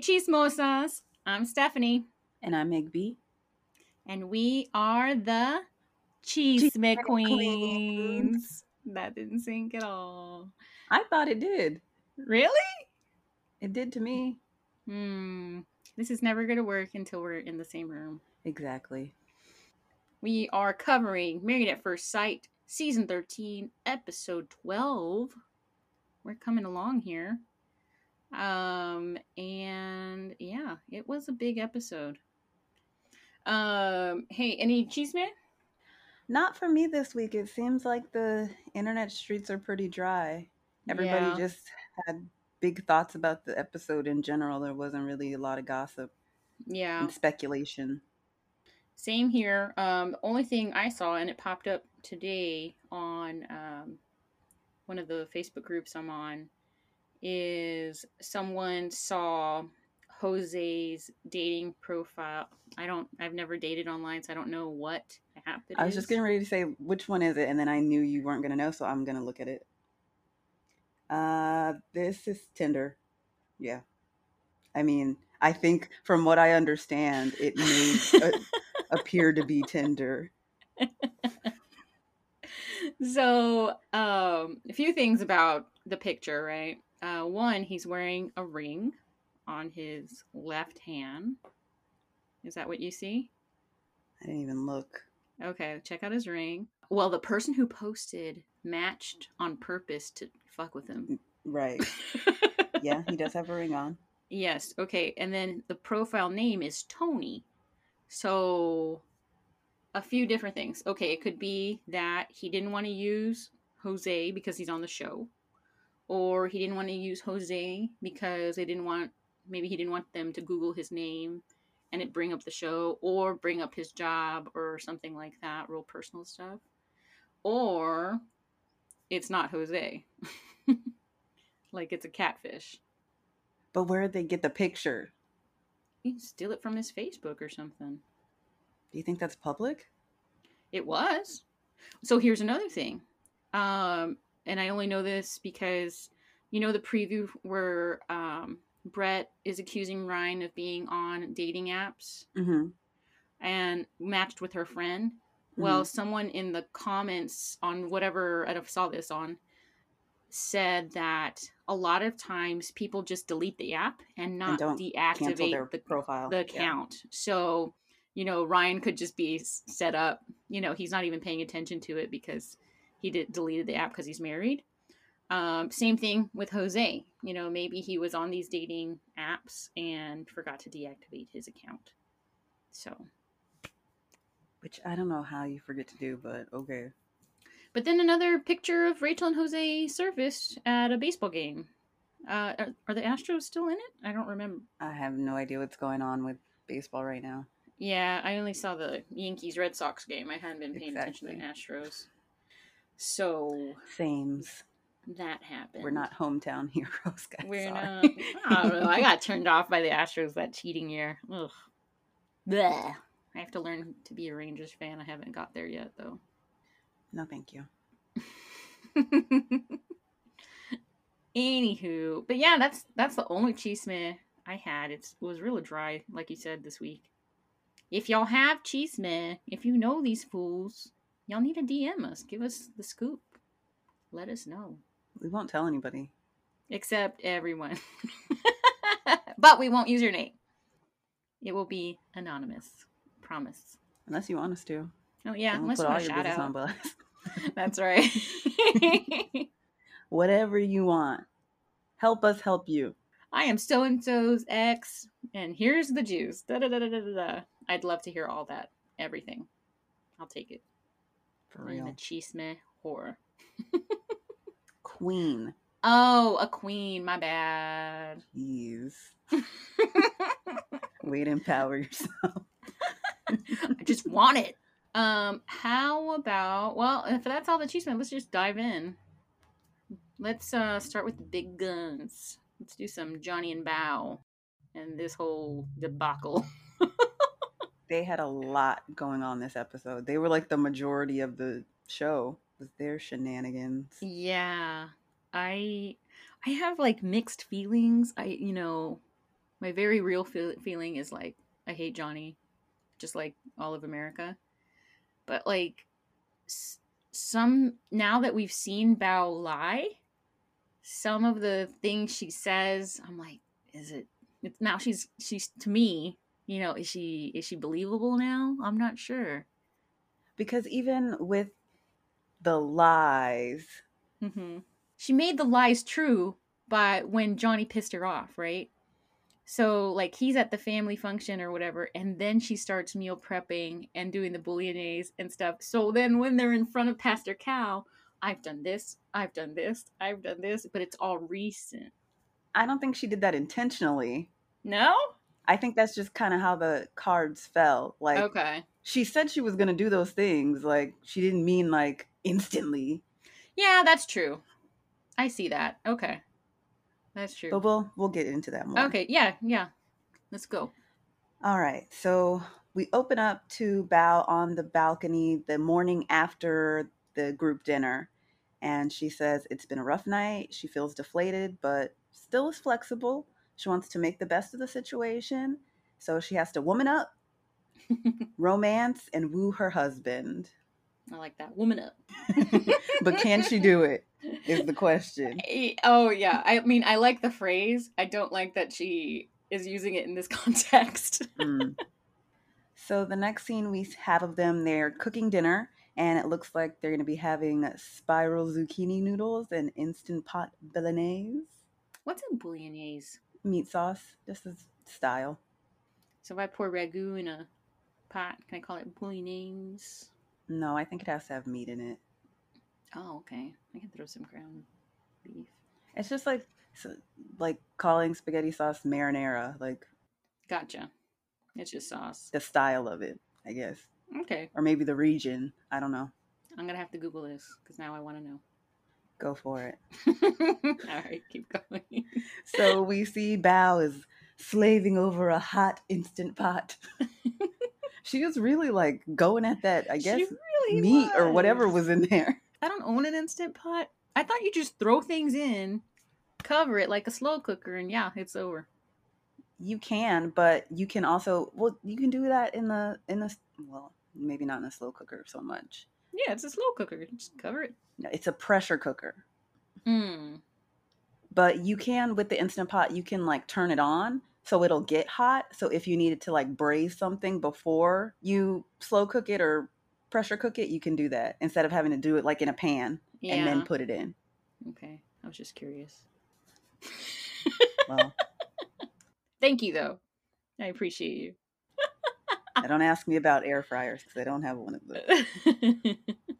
Chismosas. I'm Stephanie, And I'm Igby. and we are the Cheese Chisme Queens. Queens. That didn't sink at all. I thought it did. Really? It did to me. Hmm. This is never going to work until we're in the same room. Exactly. We are covering Married at First Sight, Season 13, Episode 12. We're coming along here. Um, and yeah, it was a big episode. Um, hey, any cheese man? Not for me this week. It seems like the internet streets are pretty dry. Everybody Yeah. just had big thoughts about the episode in general. There wasn't really a lot of gossip Yeah. and speculation. Same here. Um, the only thing I saw, and it popped up today on um, one of the Facebook groups I'm on, is someone saw Jose's dating profile. I don't. I've never dated online, so I don't know what app it is. I was just getting ready to say which one is it, and then I knew you weren't going to know, so I'm going to look at it. Uh, this is Tinder. Yeah. I mean, I think from what I understand, it may uh, appear to be Tinder. so um a few things about the picture right uh one he's wearing a ring on his left hand. Is that what you see? I didn't even look. okay check out his ring. Well the person who posted matched on purpose to fuck with him. Right. Yeah, he does have a ring on. yes okay and then the profile name is tony. So a few different things. Okay it could be that he didn't want to use jose because he's on the show or he didn't want to use jose because they didn't want maybe he didn't want them to google his name and it bring up the show or bring up his job or something like that real personal stuff or it's not jose like it's a catfish But where did they get the picture? you steal it from his facebook or something Do you think that's public? It was. So here's another thing. Um, and I only know this because you know the preview where um, Brett is accusing Ryan of being on dating apps Mm-hmm. and matched with her friend. Well, someone in the comments on whatever I saw this on said that a lot of times people just delete the app and not don't deactivate the profile. the Yeah. account. So, you know, Ryan could just be set up. You know, he's not even paying attention to it because he did deleted the app because he's married. Um, same thing with Jose. You know, maybe he was on these dating apps and forgot to deactivate his account. So, Which I don't know how you forget to do, but okay. but then another picture of Rachel and Jose surfaced at a baseball game. Uh, are, are the Astros still in it? I don't remember. I have no idea what's going on with baseball right now. Yeah, I only saw the Yankees Red Sox game. I hadn't been paying attention to the Astros. So Sames. that happened. We're not hometown heroes, guys. We're Sorry. not. I don't know. I got turned off by the Astros that cheating year. Ugh. Bleh. I have to learn to be a Rangers fan. I haven't got there yet, though. no, thank you. Anywho, but yeah, that's that's the only chisme I had. It's, it was really dry, like you said this week. If y'all have chisme, if you know these fools, y'all need to DM us. Give us the scoop. Let us know. We won't tell anybody. Except everyone. but we won't use your name. It will be anonymous. Promise. Unless you want us to. Oh yeah, unless put you all your shout business on out. blast. That's right. Whatever you want. Help us help you. I am so and so's ex, and here's the juice. Da, da, da, da, da, da. I'd love to hear all that. Everything. I'll take it. For real. chisme whore. Queen. Oh, a queen. My bad. Jeez. Way to empower yourself. I just want it. Um, how about well, if that's all the chisme, let's just dive in. Let's uh start with the big guns. Let's do some Johnny and Bao and this whole debacle. They had a lot going on this episode. They were like the majority of the show with their shenanigans. Yeah. I I have like mixed feelings. I you know, My very real feel- feeling is like I hate Johnny, just like all of America. But like some now that we've seen Bao lie, some of the things she says, I'm like, is it? It's now she's she's to me, you know, is she is she believable now? I'm not sure. Because even with the lies, hmm She made the lies true by when Johnny pissed her off, right? So like he's at the family function or whatever, and then she starts meal prepping and doing the bouillabaisse and stuff. So then when they're in front of Pastor Cal, I've done this, I've done this, I've done this, but it's all recent. I don't think she did that intentionally. No? I think that's just kind of how the cards fell. Like Okay. she said she was going to do those things. Like she didn't mean like instantly. Yeah, that's true. I see that. Okay. That's true. But we'll we'll get into that more. Okay, yeah, yeah. Let's go. All right. So we open up to Bao on the balcony the morning after the group dinner. And she says it's been a rough night. She feels deflated, but still is flexible. She wants to make the best of the situation. So she has to woman up, romance, and woo her husband. I like that. Woman up. But can she do it? Is the question. Oh yeah. I mean, I like the phrase. I don't like that she is using it in this context. Mm. So the next scene we have of them, they're cooking dinner, and it looks like they're going to be having spiral zucchini noodles and instant pot bolognese What's a bouillabaisse? Meat sauce. This is style. So if I pour ragu in a pot, can I call it bouillabaisse? No, I think it has to have meat in it. Oh, okay. I can throw some ground beef. It's just like so, like calling spaghetti sauce marinara, like Gotcha. It's just sauce. the style of it, I guess, Okay. or maybe the region. I don't know. I'm gonna have to Google this because now I want to know. Go for it. All right, keep going. So we see Bao is slaving over a hot instant pot. she was really like going at that, I guess, really meat or whatever was in there. I don't own an instant pot. I thought you just throw things in, cover it like a slow cooker, and yeah, it's over. You can, but you can also well, you can do that in the in the well, maybe not in a slow cooker so much. Yeah, it's a slow cooker. Just cover it. No, It's a pressure cooker. Hmm. But you can with the instant pot, you can like turn it on so it'll get hot. So if you needed to like braise something before you slow cook it or pressure cook it, you can do that instead of having to do it like in a pan Yeah. and then put it in. okay. I was just curious. Well, Thank you, though. I appreciate you. Don't ask me about air fryers because I don't have one of those.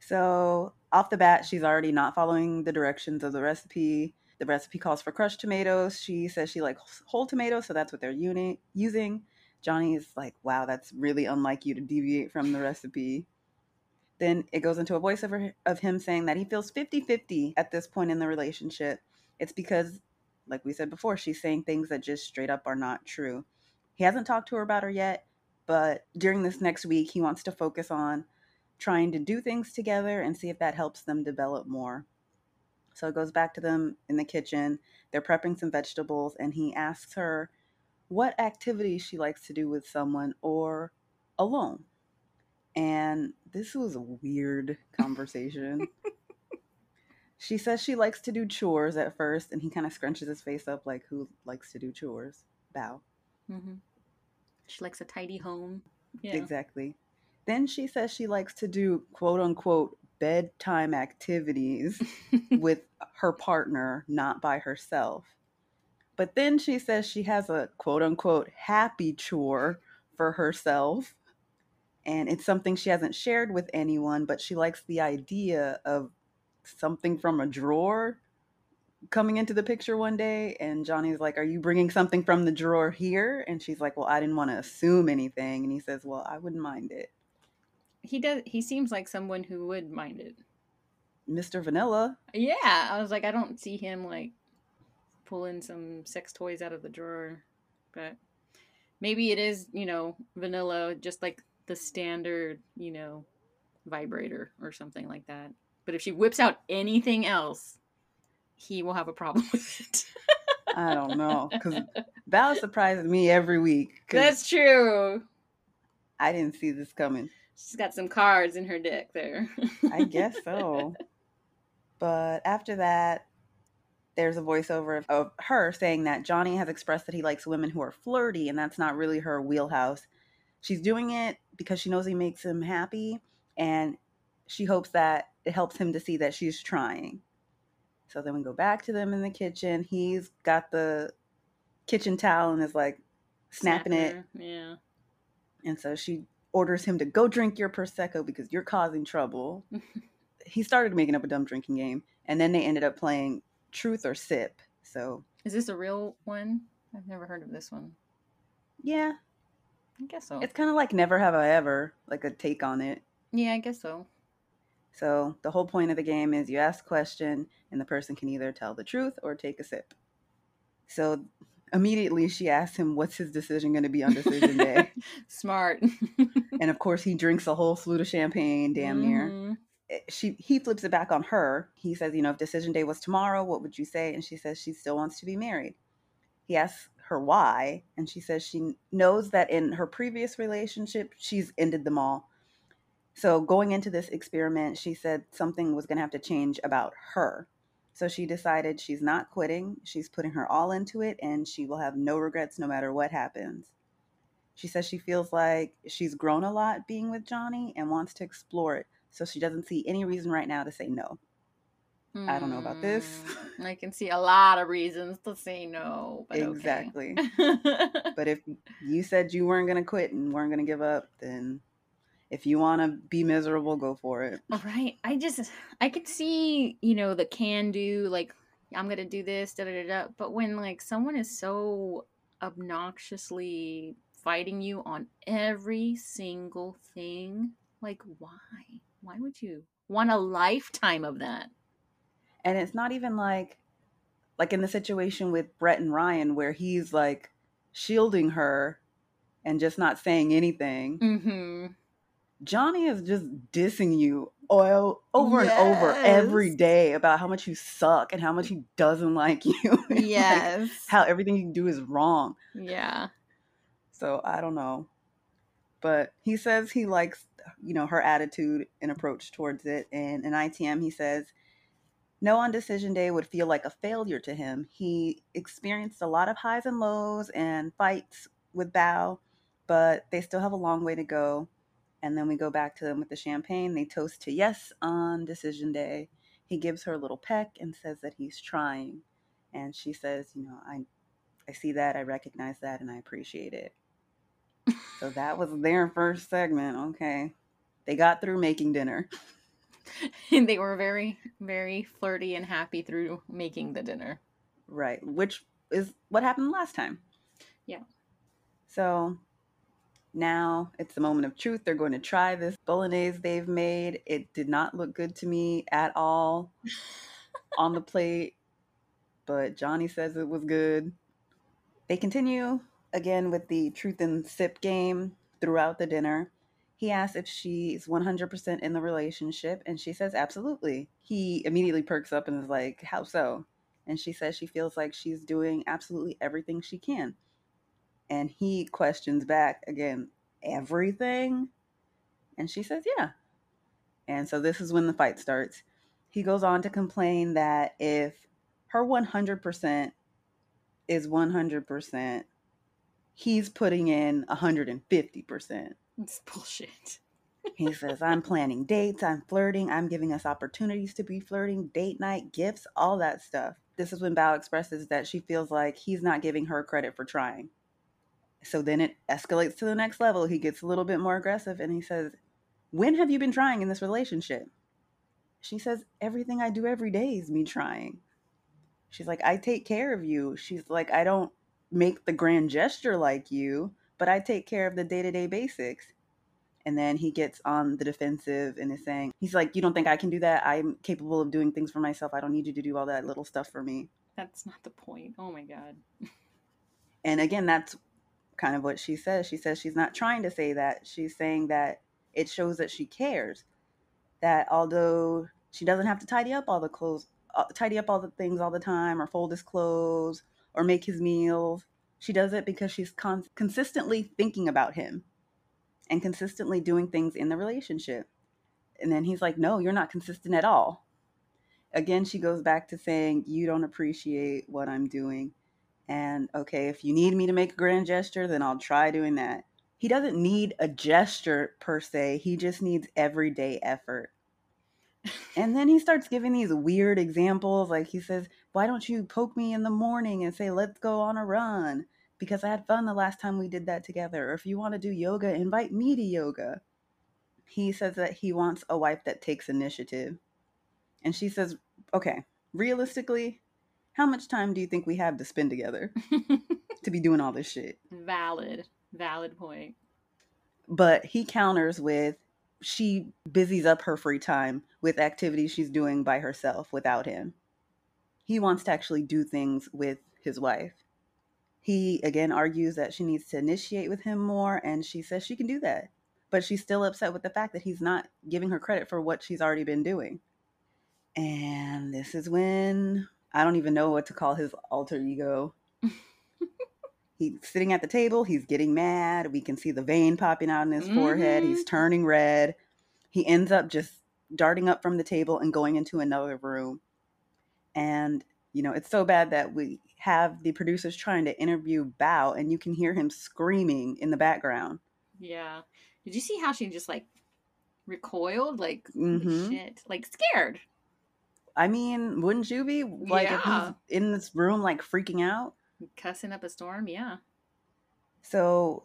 So off the bat, she's already not following the directions of the recipe. The recipe calls for crushed tomatoes. She says she likes whole tomatoes, so that's what they're uni- using. Johnny is like, wow, that's really unlike you to deviate from the recipe. Then it goes into a voiceover of him saying that he feels 50 50 at this point in the relationship. It's because, like we said before, she's saying things that just straight up are not true. He hasn't talked to her about her yet, but during this next week, he wants to focus on trying to do things together and see if that helps them develop more. So it goes back to them in the kitchen. They're prepping some vegetables, and he asks her what activities she likes to do with someone or alone. And this was a weird conversation. she says she likes to do chores at first, and he kind of scrunches his face up like, Who likes to do chores? Bao. hmm She likes a tidy home. Yeah. Exactly. Then she says she likes to do quote unquote bedtime activities with her partner, not by herself. But then she says she has a quote unquote happy chore for herself. And it's something she hasn't shared with anyone, but she likes the idea of something from a drawer coming into the picture one day. And Johnny's like, Are you bringing something from the drawer here? And she's like, Well, I didn't want to assume anything. And he says, Well, I wouldn't mind it. he does. He seems like someone who would mind it. Mr. Vanilla, Yeah, I was like, I don't see him like pulling some sex toys out of the drawer, but maybe it is, you know, vanilla, just like the standard, you know, vibrator or something like that. But if she whips out anything else, he will have a problem with it. I don't know. Because Bao surprises me every week. That's true. I didn't see this coming. She's got some cards in her deck there. I guess so. But after that, there's a voiceover of, of her saying that Johnny has expressed that he likes women who are flirty, and that's not really her wheelhouse. She's doing it because she knows he makes him happy, and she hopes that it helps him to see that she's trying. So then we go back to them in the kitchen. He's got the kitchen towel and is like snapping it. Yeah. And so she orders him to go drink your Prosecco because you're causing trouble. he started making up a dumb drinking game, and then they ended up playing Truth or Sip. So, Is this a real one? I've never heard of this one. yeah, I guess so. it's kind of like Never Have I Ever, like a take on it. yeah, I guess so. So, the whole point of the game is you ask a question, and the person can either tell the truth or take a sip. So, immediately she asks him, What's his decision going to be on decision day? Smart. and of course, he drinks a whole flute of champagne, damn near. Mhm. she he flips it back on her. He says, you know, if decision day was tomorrow, what would you say? And she says she still wants to be married. He asks her why, and she says she knows that in her previous relationship, she's ended them all. So going into this experiment, she said something was going to have to change about her. So she decided she's not quitting. She's putting her all into it and she will have no regrets no matter what happens. She says she feels like she's grown a lot being with Johnny and wants to explore it. So she doesn't see any reason right now to say no. I don't know about this. Hmm, I can see a lot of reasons to say no. But okay. exactly. But if you said you weren't going to quit and weren't going to give up, then if you want to be miserable, go for it. Right. I just I could see, you know, the can do like I'm gonna do this, da da da da. But when like someone is so obnoxiously fighting you on every single thing, like why? Why would you want a lifetime of that? And it's not even like like in the situation with Brett and Ryan where he's like shielding her and just not saying anything. Mm-hmm. Johnny is just dissing you oil over and over every day about how much you suck and how much he doesn't like you. and, like, Yes. how everything you do is wrong. yeah. So I don't know. But he says he likes, you know, her attitude and approach towards it. And in ITM, he says, no on decision day would feel like a failure to him. He experienced a lot of highs and lows and fights with Bao, but they still have a long way to go. And then we go back to them with the champagne. They toast to yes on decision day. He gives her a little peck and says that he's trying. And she says, you know, I I see that, I recognize that, and I appreciate it. So that was their first segment. Okay. They got through making dinner. And they were very, very flirty and happy through making the dinner. Right. Which is what happened last time. Yeah. So now it's the moment of truth. They're going to try this bolognese they've made. It did not look good to me at all on the plate, but Johnny says it was good. They continue again with the truth and sip game throughout the dinner. He asks if she's 100% in the relationship, and she says absolutely. He immediately perks up and is like, How so? And she says she feels like she's doing absolutely everything she can. And he questions back again, Everything? And she says, Yeah. And so this is when the fight starts. He goes on to complain that if her 100% is 100%, he's putting in 150%. It's bullshit. He says, I'm planning dates, I'm flirting, I'm giving us opportunities to be flirting, date night, gifts, all that stuff. This is when Bao expresses that she feels like he's not giving her credit for trying. So then it escalates to the next level. He gets a little bit more aggressive and he says, When have you been trying in this relationship? She says, Everything I do every day is me trying. She's like, I take care of you. She's like, I don't make the grand gesture like you, but I take care of the day to day basics. And then he gets on the defensive and is saying, He's like, You don't think I can do that? I'm capable of doing things for myself. I don't need you to do all that little stuff for me. That's not the point. Oh my god. And again, that's kind of what she says. She says she's not trying to say that. She's saying that it shows that she cares. That although she doesn't have to tidy up all the clothes, uh, tidy up all the things all the time, or fold his clothes, or make his meals, She does it because she's con- consistently thinking about him and consistently doing things in the relationship. And then he's like, No, you're not consistent at all. Again, she goes back to saying, You don't appreciate what I'm doing. And okay, if you need me to make a grand gesture, then I'll try doing that. He doesn't need a gesture per se, he just needs everyday effort. and then he starts giving these weird examples. Like he says, Why don't you poke me in the morning and say, Let's go on a run? Because I had fun the last time we did that together. Or if you want to do yoga, invite me to yoga. He says that he wants a wife that takes initiative. And she says, Okay, realistically, how much time do you think we have to spend together to be doing all this shit? Valid. Valid point. But he counters with she busies up her free time with activities she's doing by herself without him. He wants to actually do things with his wife. He again argues that she needs to initiate with him more, and she says she can do that. But she's still upset with the fact that he's not giving her credit for what she's already been doing. And this is when I don't even know what to call his alter ego. he's sitting at the table, he's getting mad. We can see the vein popping out in his mm-hmm. forehead. He's mm-hmm. turning red. He ends up just darting up from the table and going into another room. And, you know, it's so bad that we have the producers trying to interview Bao and you can hear him screaming in the background. Yeah. Did you see how she just like recoiled? Like, mm-hmm. shit. Like, scared. I mean, wouldn't you be like yeah. if he's in this room like freaking out, cussing up a storm? Yeah. So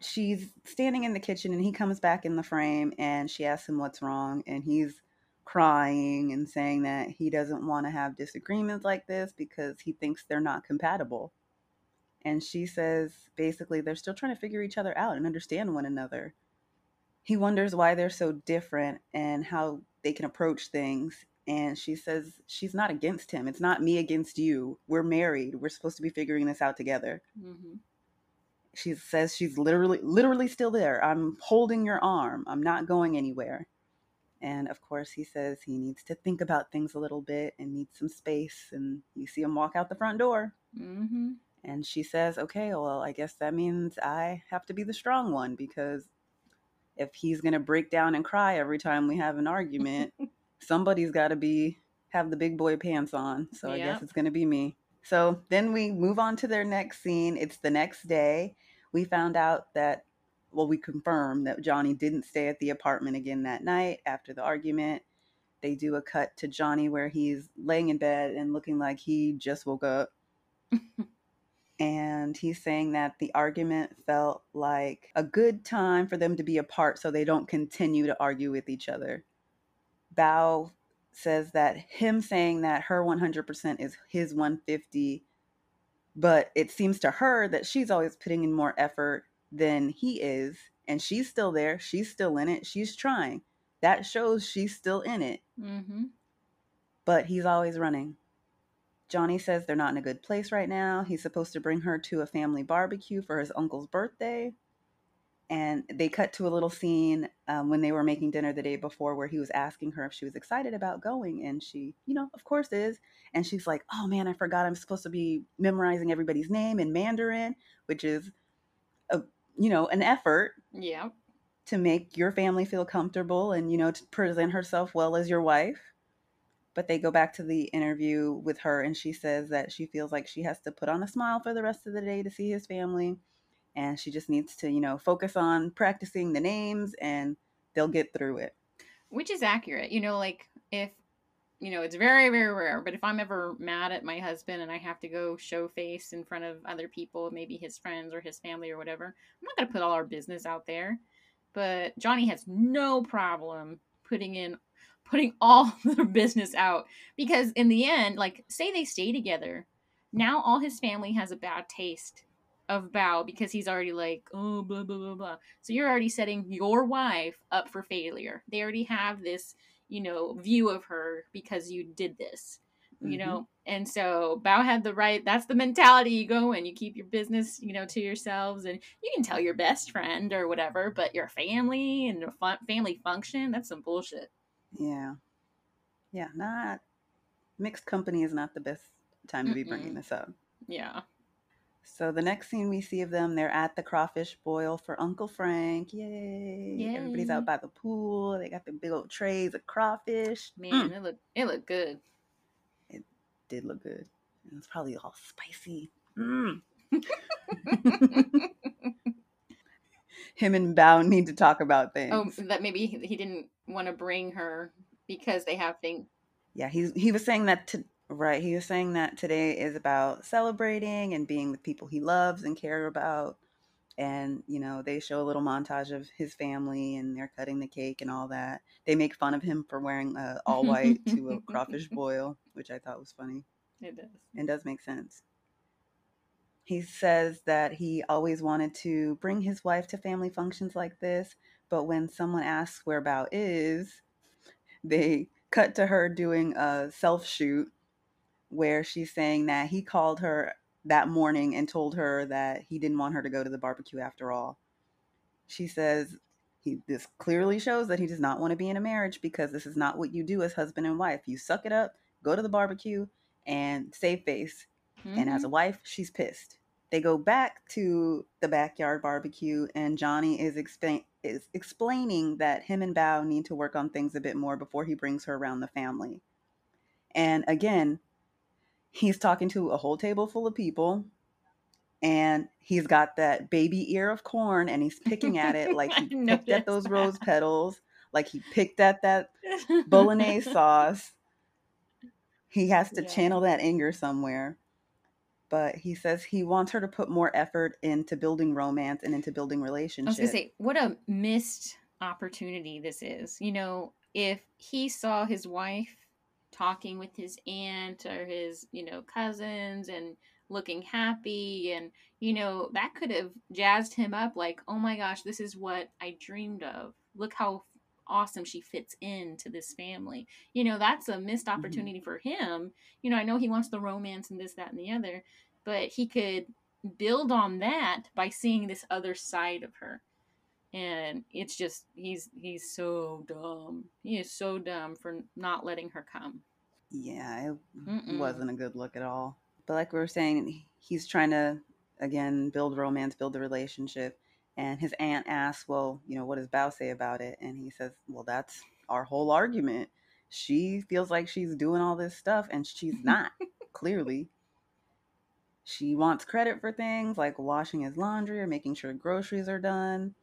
she's standing in the kitchen and he comes back in the frame and she asks him what's wrong and he's crying and saying that he doesn't want to have disagreements like this because he thinks they're not compatible. And she says basically they're still trying to figure each other out and understand one another. He wonders why they're so different and how they can approach things and she says she's not against him. It's not me against you. We're married. We're supposed to be figuring this out together. Mm-hmm. She says she's literally, literally still there. I'm holding your arm. I'm not going anywhere. And of course, he says he needs to think about things a little bit and needs some space. And you see him walk out the front door. Mm-hmm. And she says, okay, well, I guess that means I have to be the strong one because if he's going to break down and cry every time we have an argument, somebody's got to be have the big boy pants on. So yep. I guess it's going to be me. So then we move on to their next scene. It's the next day. We found out that, well, we confirmed that Johnny didn't stay at the apartment again that night after the argument. They do a cut to Johnny where he's laying in bed and looking like he just woke up. and he's saying that the argument felt like a good time for them to be apart so they don't continue to argue with each other. Bao says that him saying that her 100% is his 150 but it seems to her that she's always putting in more effort than he is and she's still there she's still in it she's trying. That shows she's still in it. Mm-hmm. but he's always running. Johnny says they're not in a good place right now. He's supposed to bring her to a family barbecue for his uncle's birthday and they cut to a little scene um, when they were making dinner the day before where he was asking her if she was excited about going and she you know of course is and she's like oh man i forgot i'm supposed to be memorizing everybody's name in mandarin which is a you know an effort yeah to make your family feel comfortable and you know to present herself well as your wife. But they go back to the interview with her and she says that she feels like she has to put on a smile for the rest of the day to see his family and she just needs to, you know, focus on practicing the names and they'll get through it. Which is accurate. You know, like if you know, it's very, very rare, but if I'm ever mad at my husband and I have to go show face in front of other people, maybe his friends or his family or whatever, I'm not going to put all our business out there. But Johnny has no problem putting in putting all their business out because in the end, like say they stay together, now all his family has a bad taste of Bao because he's already like, oh, blah, blah, blah, blah. So you're already setting your wife up for failure. They already have this, you know, view of her because you did this, you mm-hmm. know? And so Bao had the right, that's the mentality you go in. You keep your business, you know, to yourselves and you can tell your best friend or whatever, but your family and fun- family function, that's some bullshit. Yeah. Yeah. Not mixed company is not the best time to be bringing this up. Yeah. So the next scene we see of them, they're at the crawfish boil for Uncle Frank. Yay. Yay. Everybody's out by the pool. They got the big old trays of crawfish. Man, Mm, it looked it looked good. It did look good. It was probably all spicy. Mm. Him and Bao need to talk about things. oh, that maybe he he didn't want to bring her because they have things. Yeah, he's he was saying that to right. He was saying that today is about celebrating and being with people he loves and care about. And you know, they show a little montage of his family and they're cutting the cake and all that. They make fun of him for wearing uh, all white to a crawfish boil, which I thought was funny It does. and does make sense. He says that he always wanted to bring his wife to family functions like this, but when someone asks where Bao is, they cut to her doing a self shoot where she's saying that he called her that morning and told her that he didn't want her to go to the barbecue after all. She says he this clearly shows that he does not want to be in a marriage because this is not what you do as husband and wife. You suck it up, go to the barbecue and save face and as a Mhm. wife, she's pissed. They go back to the backyard barbecue, and Johnny is, explain- is explaining that him and Bao need to work on things a bit more before he brings her around the family. And again, he's talking to a whole table full of people, and he's got that baby ear of corn, and he's picking at it like he picked at those rose petals, like he picked at that bolognese sauce. He has to Yeah. channel that anger somewhere. But he says he wants her to put more effort into building romance and into building relationships. I was gonna say, what a missed opportunity this is. You know, if he saw his wife talking with his aunt or his, you know, cousins and looking happy and you know, that could have jazzed him up like, "Oh my gosh, this is what I dreamed of. Look how awesome she fits into this family." You know, that's a missed Mm-hmm. opportunity for him. You know, I know he wants the romance and this that and the other, but he could build on that by seeing this other side of her and it's just he's he's so dumb he is so dumb for not letting her come yeah, it Mm-mm. wasn't a good look at all. But like we were saying, he's trying to again build romance, build the relationship. And his aunt asks, "Well, you know, what does Bao say about it?" And he says, "Well, that's our whole argument. She feels like she's doing all this stuff, and she's not. clearly, she wants credit for things like washing his laundry or making sure groceries are done.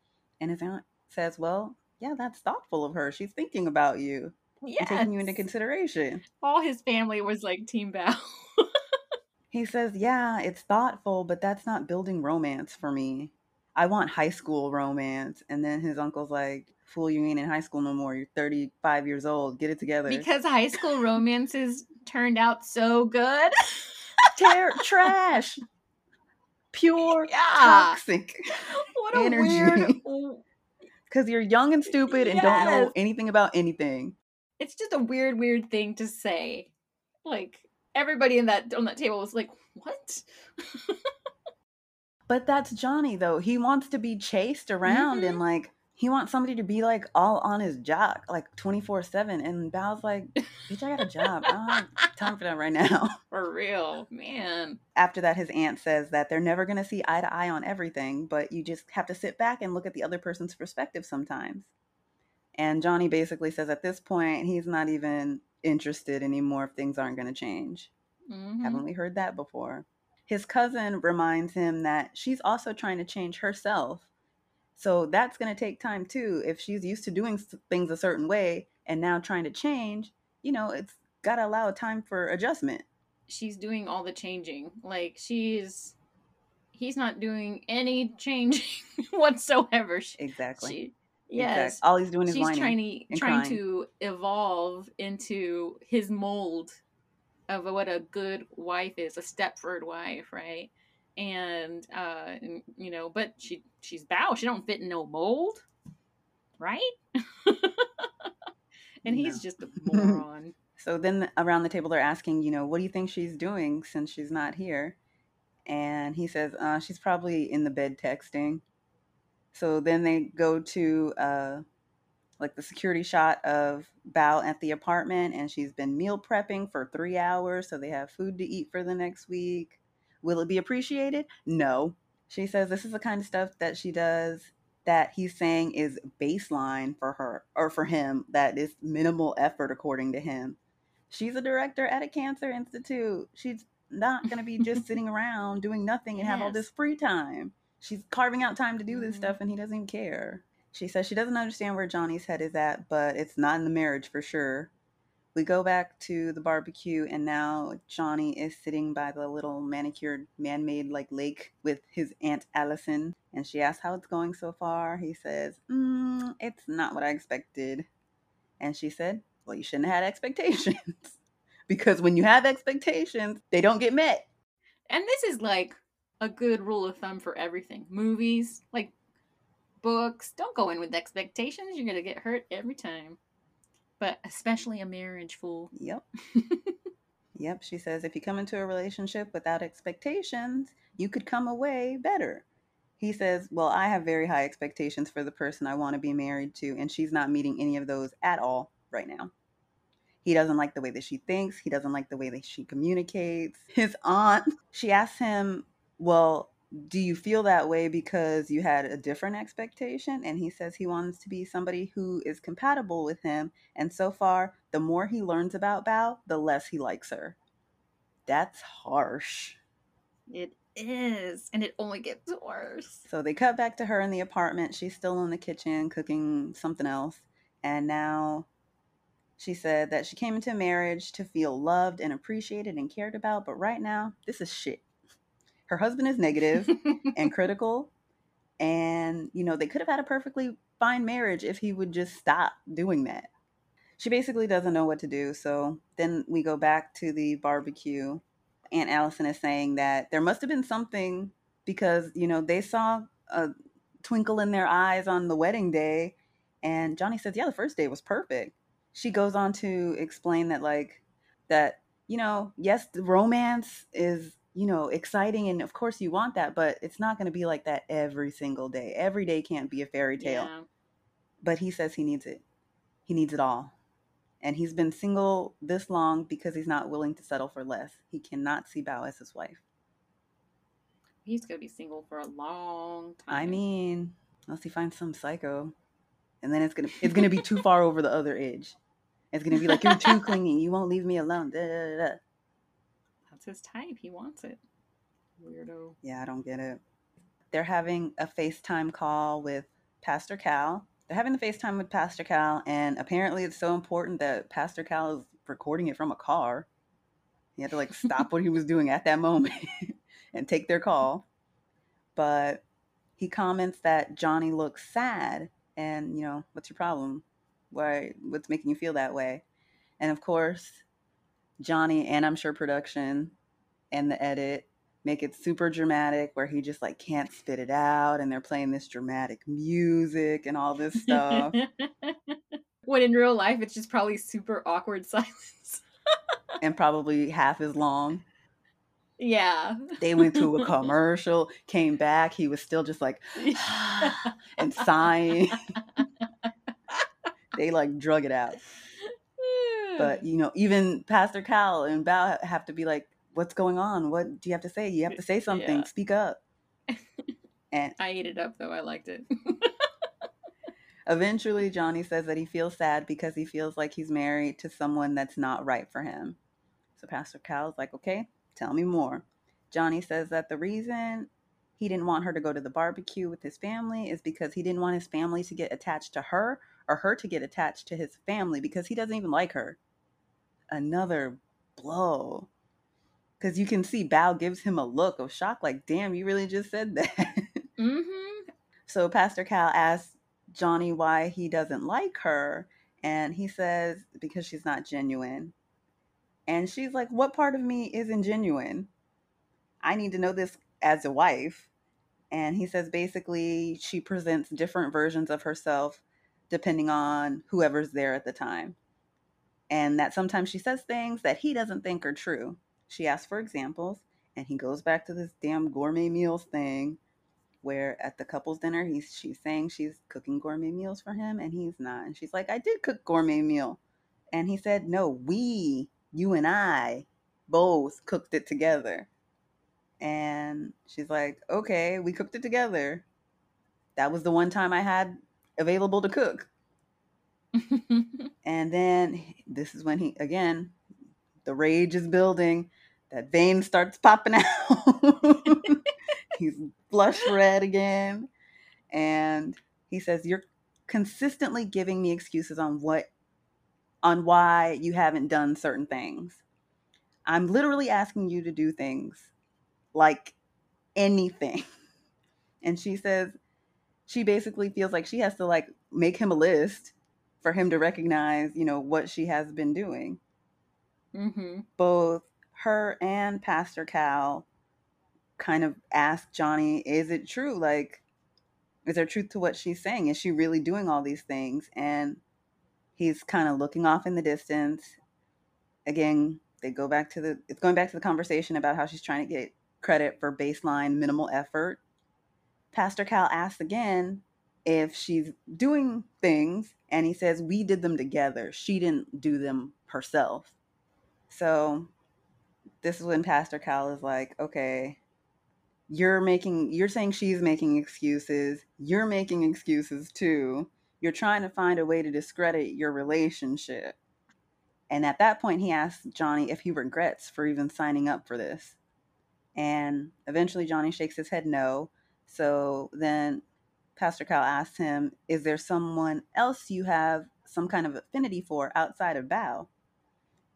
And his aunt says, "Well, yeah, that's thoughtful of her. She's thinking about you and taking you into consideration." all his family was like team Bao He says, Yeah, it's thoughtful, but that's not building romance for me. I want high school romance. And then his uncle's like, Fool, you ain't in high school no more. You're 35 years old. Get it together. because high school romances turned out so good Ter- trash. Pure Yeah. toxic. What a Energy. weird Because you're young and stupid and don't know anything about anything. it's just a weird weird thing to say like everybody in that on that table was like what But that's Johnny, though. He wants to be chased around Mhm. and like, he wants somebody to be like all on his jock, like 24 7. And Bao's like, Bitch, I got a job. I don't have time for that right now. for real man After that, his aunt says that they're never going to see eye to eye on everything, but you just have to sit back and look at the other person's perspective sometimes. And Johnny basically says at this point, he's not even interested anymore if things aren't going to change. Mhm. Haven't we heard that before? His cousin reminds him that she's also trying to change herself. So that's going to take time too. If she's used to doing things a certain way and now trying to change, you know, it's got to allow time for adjustment. she's doing all the changing. Like she's he's not doing any changing whatsoever. She, Exactly. she yes. All he's doing is She's trying to trying crying. to evolve into his mold of what a good wife is, a Stepford wife, right? And uh and, you know, but she she's Bao, she don't fit in no mold, right? and he's No. just a moron. So then around the table, they're asking, you know, what do you think she's doing since she's not here? And he says, uh, she's probably in the bed texting. So then they go to uh, like the security shot of Bao at the apartment, and she's been meal prepping for three hours. So they have food to eat for the next week. Will it be appreciated? No. She says this is the kind of stuff that she does that he's saying is baseline for her or for him, that is minimal effort according to him. She's a director at a cancer institute. She's not going to be just sitting around doing nothing and have all this free time. She's carving out time to do this Mhm. stuff and he doesn't even care. She says she doesn't understand where Johnny's head is at, but it's not in the marriage for sure. We go back to the barbecue, and now Johnny is sitting by the little manicured man made like lake with his Aunt Allison. And she asks how it's going so far. He says, mm, It's not what I expected. And she said, Well, you shouldn't have had expectations. because when you have expectations, they don't get met. And this is like a good rule of thumb for everything. Movies, like books, don't go in with expectations. You're going to get hurt every time. But especially a marriage fool. Yep. yep. She says, If you come into a relationship without expectations, you could come away better. He says, Well, I have very high expectations for the person I want to be married to, and she's not meeting any of those at all right now. He doesn't like the way that she thinks. He doesn't like the way that she communicates. His aunt, she asks him, Well, do you feel that way because you had a different expectation? And he says he wants to be somebody who is compatible with him. And so far, the more he learns about Bao, the less he likes her. That's harsh. It is. And it only gets worse. So they cut back to her in the apartment. She's still in the kitchen cooking something else. And now she said that she came into marriage to feel loved and appreciated and cared about. But right now, this is shit. Her husband is negative and critical. And, you know, they could have had a perfectly fine marriage if he would just stop doing that. She basically doesn't know what to do. So then we go back to the barbecue. Aunt Allison is saying that there must have been something because, you know, they saw a twinkle in their eyes on the wedding day. And Johnny says, yeah, the first day was perfect. She goes on to explain that, like, that, you know, yes, the romance is you know, exciting and of course you want that, but it's not going to be like that every single day. Every day can't be a fairy tale. Yeah. But he says he needs it. He needs it all. And he's been single this long because he's not willing to settle for less. He cannot see Bao as his wife. He's going to be single for a long time. I mean, unless he finds some psycho. And then it's going to it's going to be too far over the other edge. It's going to be like you're too clingy. You won't leave me alone. Da, da, da, da. his type. He wants it. Weirdo. Yeah, I don't get it. They're having a FaceTime call with Pastor Cal. They're having the FaceTime with Pastor Cal, and apparently it's so important that Pastor Cal is recording it from a car. He had to like stop what he was doing at that moment and take their call. But he comments that Johnny looks sad, and you know, what's your problem? Why? What's making you feel that way? And of course, Johnny and I'm sure production and the edit make it super dramatic where he just like can't spit it out and they're playing this dramatic music and all this stuff when in real life, it's just probably super awkward silence. and probably half as long yeah. they went to a commercial came back he was still just like and sighing they like drug it out but you know even pastor cal and bao have to be like what's going on what do you have to say you have to say something Yeah. speak up and I ate it up though. I liked it. Eventually, Johnny says that he feels sad because he feels like he's married to someone that's not right for him. So Pastor Cal's like, okay, tell me more. Johnny says that the reason he didn't want her to go to the barbecue with his family is because he didn't want his family to get attached to her or her to get attached to his family because he doesn't even like her. Another blow. Because you can see Bao gives him a look of shock, like, damn, you really just said that. mm-hmm. So Pastor Cal asks Johnny why he doesn't like her, and he says because she's not genuine. And she's like, What part of me isn't genuine? I need to know this as a wife. And he says basically she presents different versions of herself depending on whoever's there at the time. And that sometimes she says things that he doesn't think are true. She asks for examples, and he goes back to this damn gourmet meals thing where at the couple's dinner he's she's saying she's cooking gourmet meals for him and he's not and she's like i did cook gourmet meal and he said no we you and i both cooked it together And she's like, okay, we cooked it together. That was the one time I had available to cook. and then this is when he, again, the rage is building. That vein starts popping out. He's blush red again. And he says, You're consistently giving me excuses on what on why you haven't done certain things. I'm literally asking you to do things like anything. And she says she basically feels like she has to like make him a list for him to recognize, you know, what she has been doing. mm-hmm. Both her and Pastor Cal kind of ask Johnny, is it true? Like, is there truth to what she's saying? Is she really doing all these things? And he's kind of looking off in the distance. Again, they go back to the it's going back to the conversation about how she's trying to get credit for baseline minimal effort. Pastor Cal asks again if she's doing things and he says we did them together. She didn't do them herself. So this is when Pastor Cal is like, "Okay, you're making you're saying she's making excuses. You're making excuses too. You're trying to find a way to discredit your relationship." And at that point, he asks Johnny if he regrets for even signing up for this. And eventually, Johnny shakes his head no. So then Pastor Cal asks him, Is there someone else you have some kind of affinity for outside of Bao?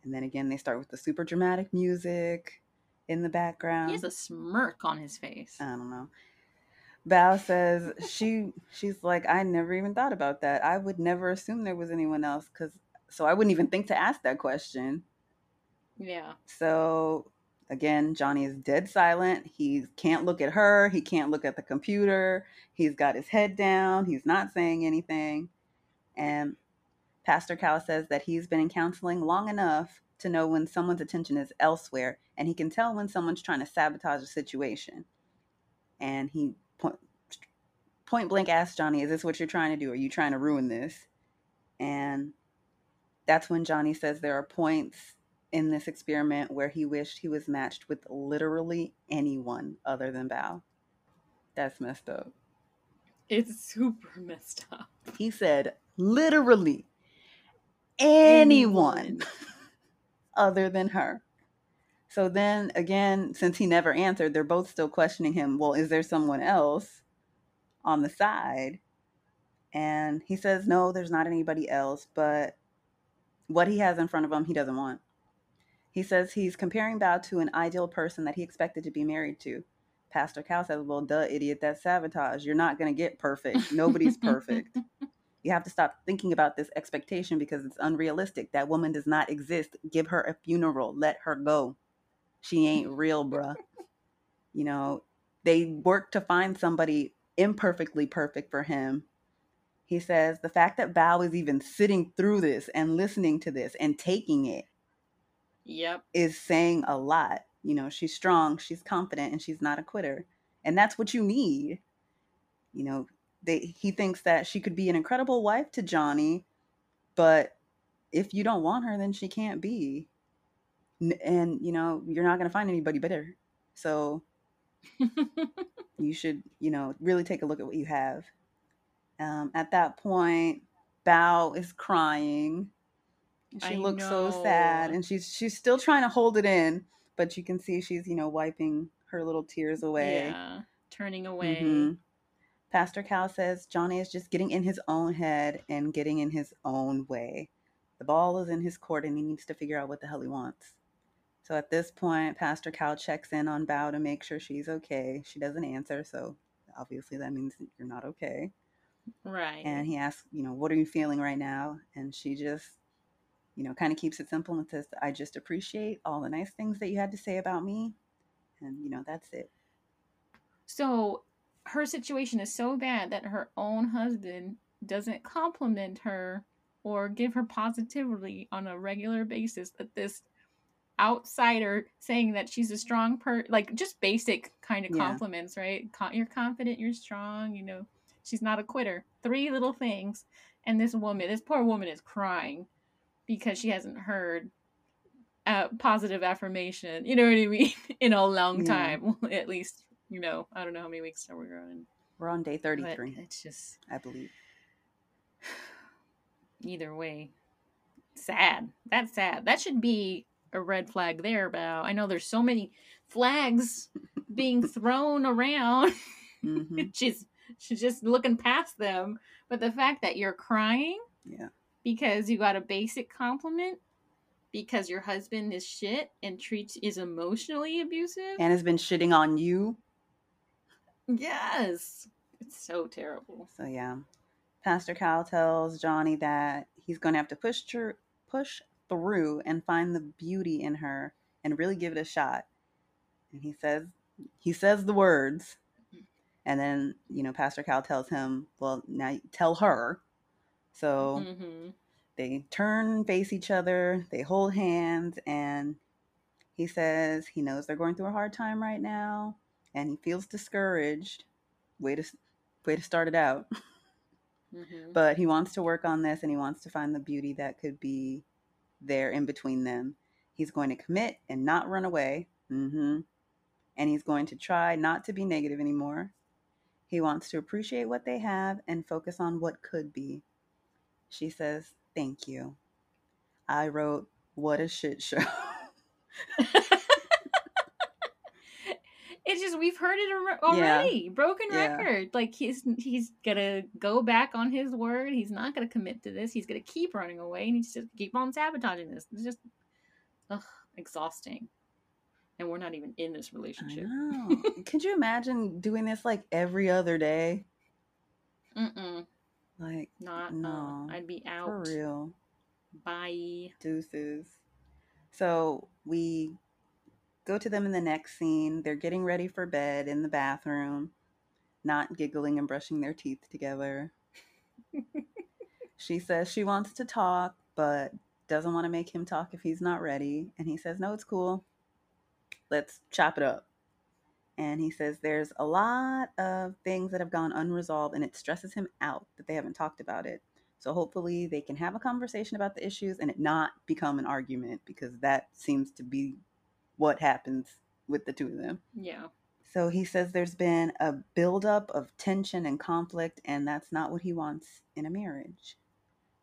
And then again, they start with the super dramatic music in the background. He has a smirk on his face. I don't know. Bao says she she's like I never even thought about that. I would never assume there was anyone else because so I wouldn't even think to ask that question. Yeah. So again, Johnny is dead silent. He can't look at her. He can't look at the computer. He's got his head down. He's not saying anything. And Pastor Cal says that he's been in counseling long enough to know when someone's attention is elsewhere and he can tell when someone's trying to sabotage a situation. And he point, point blank asks Johnny, Is this what you're trying to do? Are you trying to ruin this? And that's when Johnny says there are points in this experiment where he wished he was matched with literally anyone other than Bao. That's messed up. It's super messed up. He said literally anyone, anyone. other than her. So then again, since he never answered, they're both still questioning him. Well, is there someone else on the side? And he says, no, there's not anybody else, but what he has in front of him, he doesn't want. He says he's comparing Bao to an ideal person that he expected to be married to. Pastor Cal says, Well, duh, idiot, that's sabotage. You're not going to get perfect. Nobody's perfect. you have to stop thinking about this expectation because it's unrealistic. That woman does not exist. Give her a funeral. Let her go. She ain't real, bruh. You know, they work to find somebody imperfectly perfect for him he says the fact that Bao is even sitting through this and listening to this and taking it yep. is saying a lot you know she's strong she's confident and she's not a quitter and that's what you need. You know they he thinks that she could be an incredible wife to Johnny but if you don't want her then she can't be and you know you're not going to find anybody better. So you should you know really take a look at what you have. Um, at that point, Bao is crying. She I looks know. so sad, and she's she's still trying to hold it in, but you can see she's you know wiping her little tears away. Yeah, turning away. Mm-hmm. Pastor Cal says Johnny is just getting in his own head and getting in his own way. The ball is in his court, and he needs to figure out what the hell he wants. So at this point, Pastor Cal checks in on Bao to make sure she's okay. She doesn't answer, so obviously that means you're not okay. Right. And he asks, you know, what are you feeling right now? And she just, you know, kind of keeps it simple and says, I just appreciate all the nice things that you had to say about me. And, you know, that's it. So her situation is so bad that her own husband doesn't compliment her or give her positivity on a regular basis that this outsider saying that she's a strong per like just basic kind of compliments yeah. right you're confident you're strong you know She's not a quitter. Three little things. And this woman, this poor woman is crying because she hasn't heard uh, positive affirmation. You know what I mean? In a long Yeah. time, at least. You know, I don't know how many weeks we're on. We're on day But 33, it's just I believe. either way, sad. That's sad. That should be a red flag there. About I know there's so many flags being thrown around. hmm she's she's just looking past them. But the fact that you're crying Yeah. Because you got a basic compliment because your husband is shit and treats is emotionally abusive. And has been shitting on you. yes. It's so terrible. So yeah, Pastor Cal tells Johnny that he's going to have to push her, push through and find the beauty in her and really give it a shot. And he says he says the words, mm-hmm. and then you know Pastor Cal tells him, "Well, now tell her." So hmm they turn face each other. They hold hands, and he says he knows they're going through a hard time right now, and he feels discouraged. Way to way to start it out. hmm but he wants to work on this and he wants to find the beauty that could be there in between them. He's going to commit and not run away. hmm And he's going to try not to be negative anymore. He wants to appreciate what they have and focus on what could be. She says, Thank you. I wrote, What a shit show. It's just we've heard it al- Yeah. already. Broken Yeah. record. Like he's he's gonna go back on his word. He's not gonna commit to this. He's gonna keep running away, and he's just keep on sabotaging this. It's just ugh, exhausting. And we're not even in this I relationship. know. Could you imagine doing this like every other day? Mm-mm, Like, not No, no. I'd be out. for real. Bye. Deuces. So we go to them in the next scene. They're getting ready for bed in the bathroom, not giggling and brushing their teeth together. she says she wants to talk, but doesn't want to make him talk if he's not ready. And he says, No, it's cool. Let's chop it up. And he says there's a lot of things that have gone unresolved, and it stresses him out that they haven't talked about it. So hopefully they can have a conversation about the issues and it not become an argument because that seems to be what happens with the two of them. Yeah. So he says there's been a buildup of tension and conflict, and that's not what he wants in a marriage.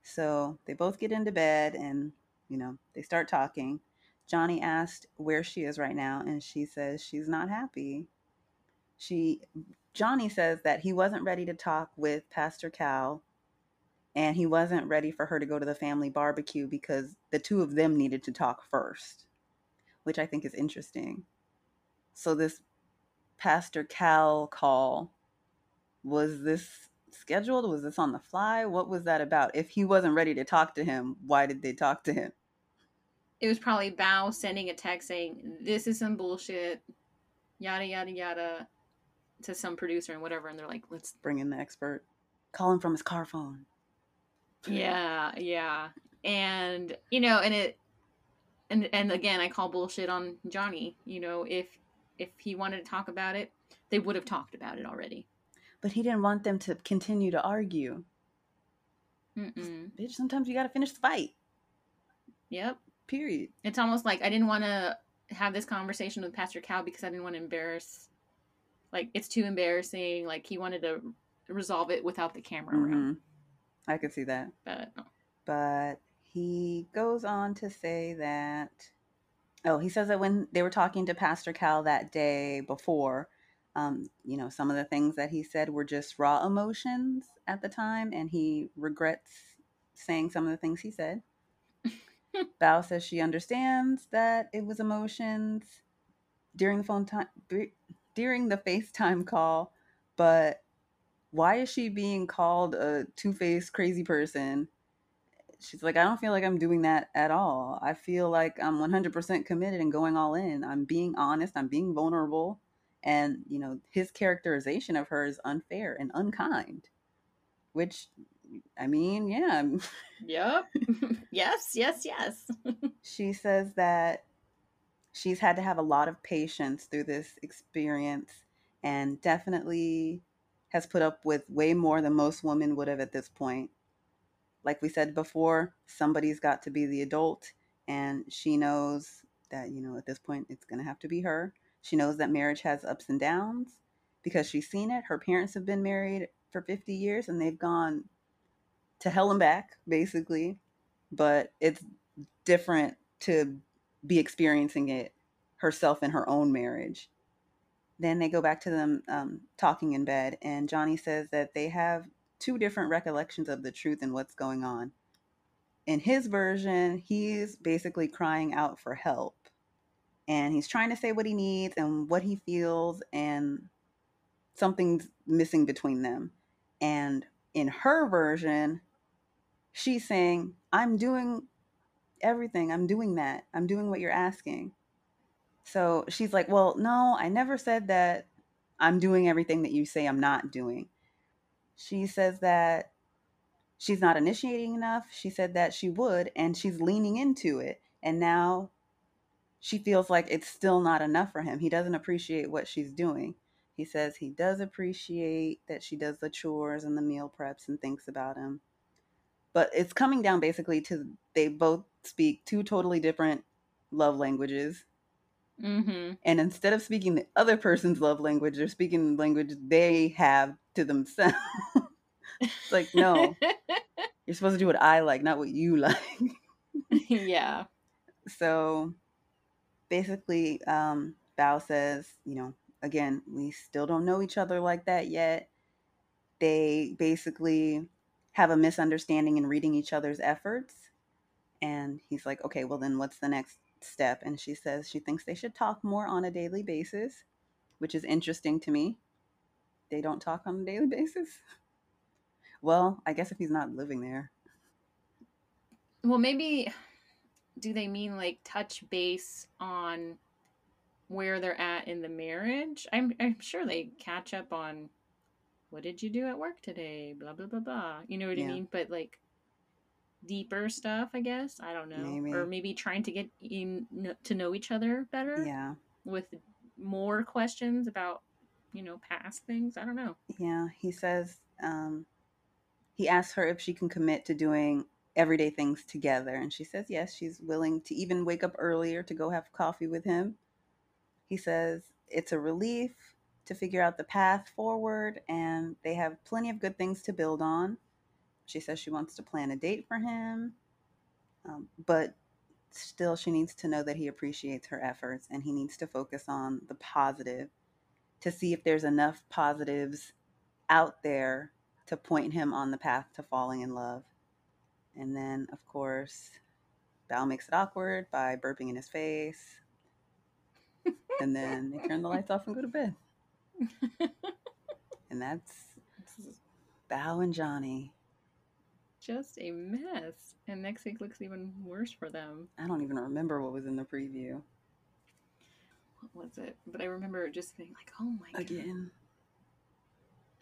So they both get into bed and, you know, they start talking. Johnny asked where she is right now, and she says she's not happy. She, Johnny says that he wasn't ready to talk with Pastor Cal, and he wasn't ready for her to go to the family barbecue because the two of them needed to talk first, which I think is interesting. So this Pastor Cal call was this scheduled? Was this on the fly? What was that about? If he wasn't ready to talk to him, why did they talk to him? It was probably Bao sending a text saying, This is some bullshit, yada yada yada to some producer and whatever, and they're like, Let's Bring in the expert. Call him from his car phone. Yeah, yeah. And you know, and it and and again I call bullshit on Johnny. You know, if if he wanted to talk about it, they would have talked about it already. But he didn't want them to continue to argue. Mm-mm. Bitch, sometimes you gotta finish the fight. Yep. Period. It's almost like I didn't want to have this conversation with Pastor Cal because I didn't want to embarrass. Like it's too embarrassing. Like he wanted to resolve it without the camera around. Mhm. I could see that. But no. but he goes on to say that oh he says that when they were talking to pastor cal that day before um, you know some of the things that he said were just raw emotions at the time and he regrets saying some of the things he said bao says she understands that it was emotions during the phone time during the facetime call but why is she being called a two-faced crazy person she's like, I don't feel like I'm doing that at all. I feel like I'm 100% committed and going all in. I'm being honest, I'm being vulnerable. And, you know, his characterization of her is unfair and unkind, which, I mean, yeah. Yep. yes, yes, yes. she says that she's had to have a lot of patience through this experience and definitely has put up with way more than most women would have at this point like we said before, somebody's got to be the adult and she knows that you know at this point it's going to have to be her. She knows that marriage has ups and downs because she's seen it. Her parents have been married for 50 years and they've gone to hell and back basically, but it's different to be experiencing it herself in her own marriage. Then they go back to them um, talking in bed, and Johnny says that they have two different recollections of the truth and what's going on. In his version, he's basically crying out for help. And he's trying to say what he needs and what he feels, and something's missing between them. And in her version, she's saying, I'm doing everything. I'm doing that. I'm doing what you're asking. So she's like, Well, no, I never said that I'm doing everything that you say I'm not doing. She says that she's not initiating enough. She said that she would, and she's leaning into it. And now she feels like it's still not enough for him. He doesn't appreciate what she's doing. He says he does appreciate that she does the chores and the meal preps and thinks about him. But it's coming down basically to they both speak two totally different love languages. Mm-hmm. And instead of speaking the other person's love language, they're speaking the language they have to themselves. it's like, no, you're supposed to do what I like, not what you like. yeah. So basically, um, Bao says, you know, again, we still don't know each other like that yet. They basically have a misunderstanding in reading each other's efforts. And he's like, okay, well, then what's the next step? And she says she thinks they should talk more on a daily basis, which is interesting to me. They don't talk on a daily basis. Well, I guess if he's not living there. Well, maybe do they mean like touch base on where they're at in the marriage? I'm I'm sure they catch up on what did you do at work today? Blah blah blah blah. You know what Yeah. I mean? But like deeper stuff, I guess. I don't know. Maybe. Or maybe trying to get in to know each other better Yeah. with more questions about you know past things. I don't know. Yeah. He says um, he asks her if she can commit to doing everyday things together. And she says yes, she's willing to even wake up earlier to go have coffee with him. He says it's a relief to figure out the path forward, and they have plenty of good things to build on. She says she wants to plan a date for him, um, but still, she needs to know that he appreciates her efforts and he needs to focus on the positive to see if there's enough positives out there to point him on the path to falling in love. And then, of course, Bao makes it awkward by burping in his face. and then they turn the lights off and go to bed. And that's Bao and Johnny. Just a mess. And next week looks even worse for them. I don't even remember what was in the preview. What was it? But I remember just being like, oh my Again.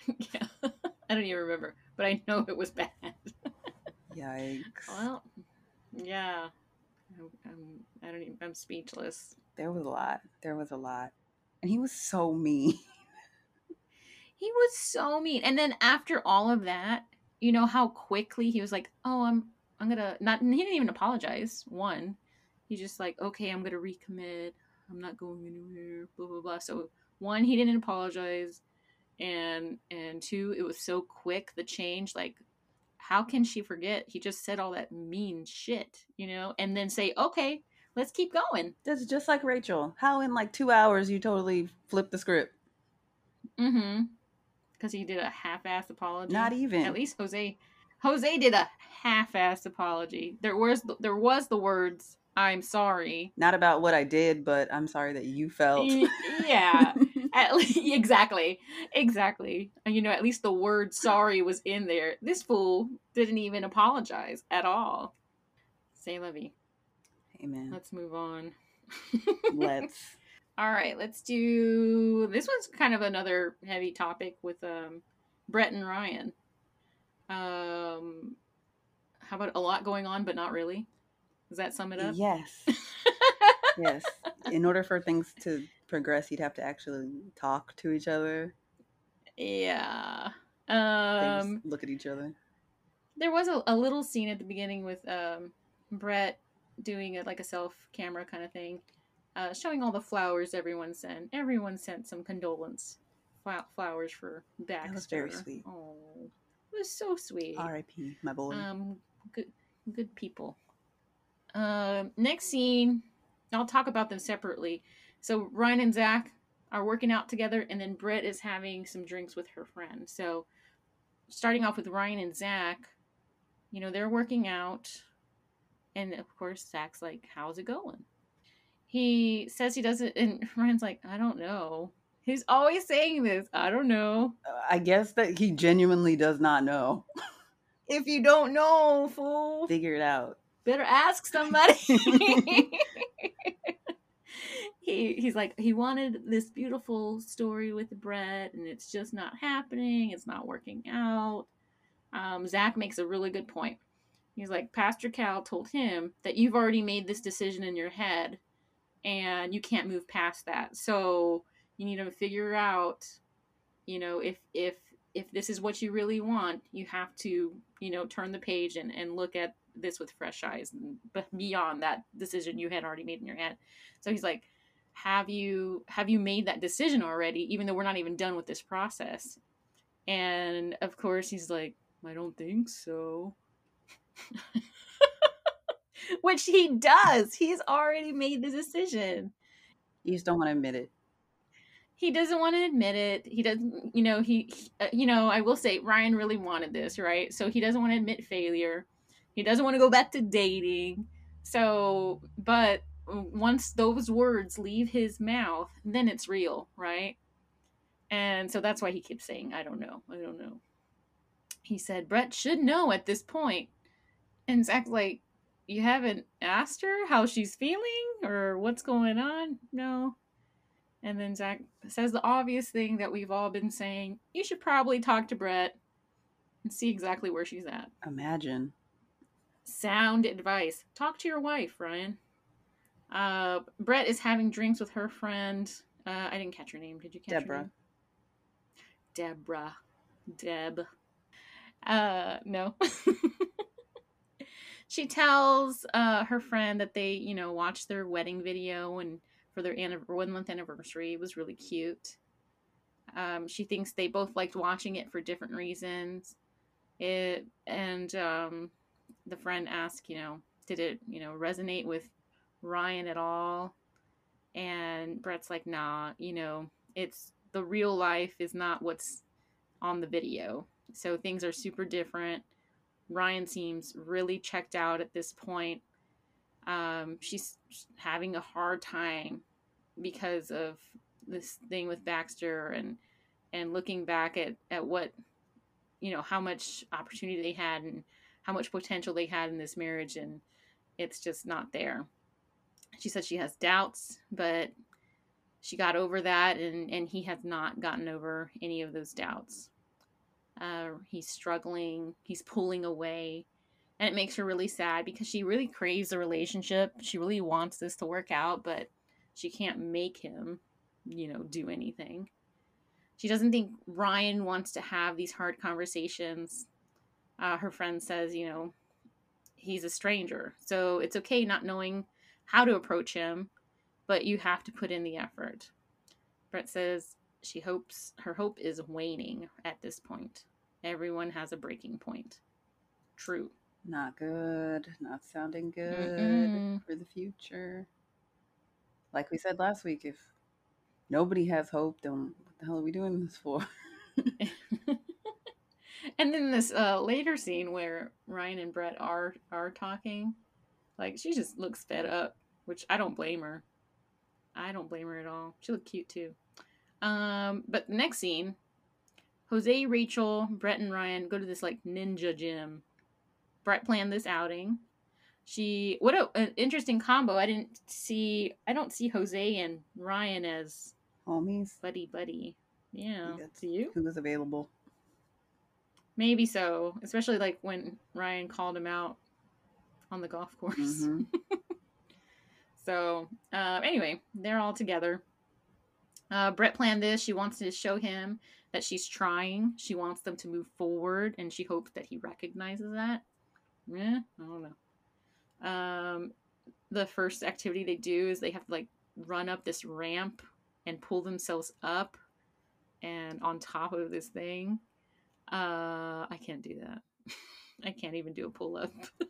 god. yeah. I don't even remember. But I know it was bad. Yikes. well, yeah. I'm, I'm, I don't even, I'm speechless. There was a lot. There was a lot. And he was so mean. He was so mean. And then after all of that, you know how quickly he was like, "Oh, I'm I'm going to not he didn't even apologize. One. He's just like, "Okay, I'm going to recommit. I'm not going anywhere." blah blah blah. So, one, he didn't apologize. And and two, it was so quick the change like how can she forget? He just said all that mean shit, you know, and then say, "Okay, let's keep going." That's just like Rachel. How in like two hours you totally flip the script? Mm Mhm. Cuz he did a half-ass apology. Not even. At least Jose Jose did a half-assed apology. There was the, there was the words "I'm sorry." Not about what I did, but I'm sorry that you felt. Yeah, at least, exactly, exactly. And you know, at least the word "sorry" was in there. This fool didn't even apologize at all. Say, Levy. Amen. Let's move on. Let's. All right, let's do. This one's kind of another heavy topic with um, Brett and Ryan. Um, how about a lot going on, but not really? Does that sum it up? Yes. yes. In order for things to progress, you'd have to actually talk to each other. yeah. Um, look at each other. there was a, a little scene at the beginning with um, Brett doing it like a self camera kind of thing, uh, showing all the flowers everyone sent. Everyone sent some condolence flowers for Baxter. That was very sweet. Oh, it was so sweet. R.I.P. My boy. Um, good, good people. Uh, next scene, I'll talk about them separately. So Ryan and Zach are working out together, and then Brett is having some drinks with her friend. So, starting off with Ryan and Zach, you know, they're working out, and of course, Zach's like, How's it going? He says he doesn't, and Ryan's like, I don't know. He's always saying this. I don't know. Uh, I guess that he genuinely does not know. if you don't know, fool, figure it out. Better ask somebody. he he's like he wanted this beautiful story with Brett, and it's just not happening. It's not working out. Um, Zach makes a really good point. He's like, Pastor Cal told him that you've already made this decision in your head, and you can't move past that. So you need to figure out, you know, if if if this is what you really want, you have to, you know, turn the page and, and look at this with fresh eyes, but beyond that decision you had already made in your head. So he's like, have you have you made that decision already even though we're not even done with this process and of course he's like i don't think so which he does he's already made the decision you just don't want to admit it he doesn't want to admit it he doesn't you know he, he uh, you know i will say ryan really wanted this right so he doesn't want to admit failure he doesn't want to go back to dating so but once those words leave his mouth, then it's real, right? And so that's why he keeps saying, I don't know, I don't know. He said, Brett should know at this point. And Zach's like, You haven't asked her how she's feeling or what's going on? No. And then Zach says the obvious thing that we've all been saying you should probably talk to Brett and see exactly where she's at. Imagine. Sound advice. Talk to your wife, Ryan. Uh, Brett is having drinks with her friend. Uh, I didn't catch her name. Did you catch Deborah. her name? Deborah. Deb. Uh, no. she tells uh, her friend that they, you know, watched their wedding video and for their one month anniversary. It was really cute. Um, she thinks they both liked watching it for different reasons. It and um, the friend asked, you know, did it, you know, resonate with Ryan at all. And Brett's like, nah, you know, it's the real life is not what's on the video. So things are super different. Ryan seems really checked out at this point. Um, she's having a hard time because of this thing with Baxter and and looking back at at what you know how much opportunity they had and how much potential they had in this marriage and it's just not there she said she has doubts, but she got over that, and, and he has not gotten over any of those doubts. Uh, he's struggling, he's pulling away, and it makes her really sad because she really craves a relationship. She really wants this to work out, but she can't make him, you know, do anything. She doesn't think Ryan wants to have these hard conversations. Uh, her friend says, you know, he's a stranger, so it's okay not knowing how to approach him, but you have to put in the effort. Brett says she hopes her hope is waning at this point. Everyone has a breaking point. True. Not good. Not sounding good Mm-mm. for the future. Like we said last week, if nobody has hope, then what the hell are we doing this for? and then this uh, later scene where Ryan and Brett are are talking, like she just looks fed up, which I don't blame her. I don't blame her at all. She looked cute too. Um, but the next scene, Jose, Rachel, Brett, and Ryan go to this like ninja gym. Brett planned this outing. She what a, an interesting combo. I didn't see. I don't see Jose and Ryan as homies, buddy buddy. Yeah, to you who was available. Maybe so, especially like when Ryan called him out on the golf course. Mm-hmm. so, uh, anyway, they're all together. Uh, Brett planned this. She wants to show him that she's trying. She wants them to move forward, and she hopes that he recognizes that. Yeah, I don't know. Um, the first activity they do is they have to like run up this ramp and pull themselves up and on top of this thing. Uh, I can't do that. I can't even do a pull up.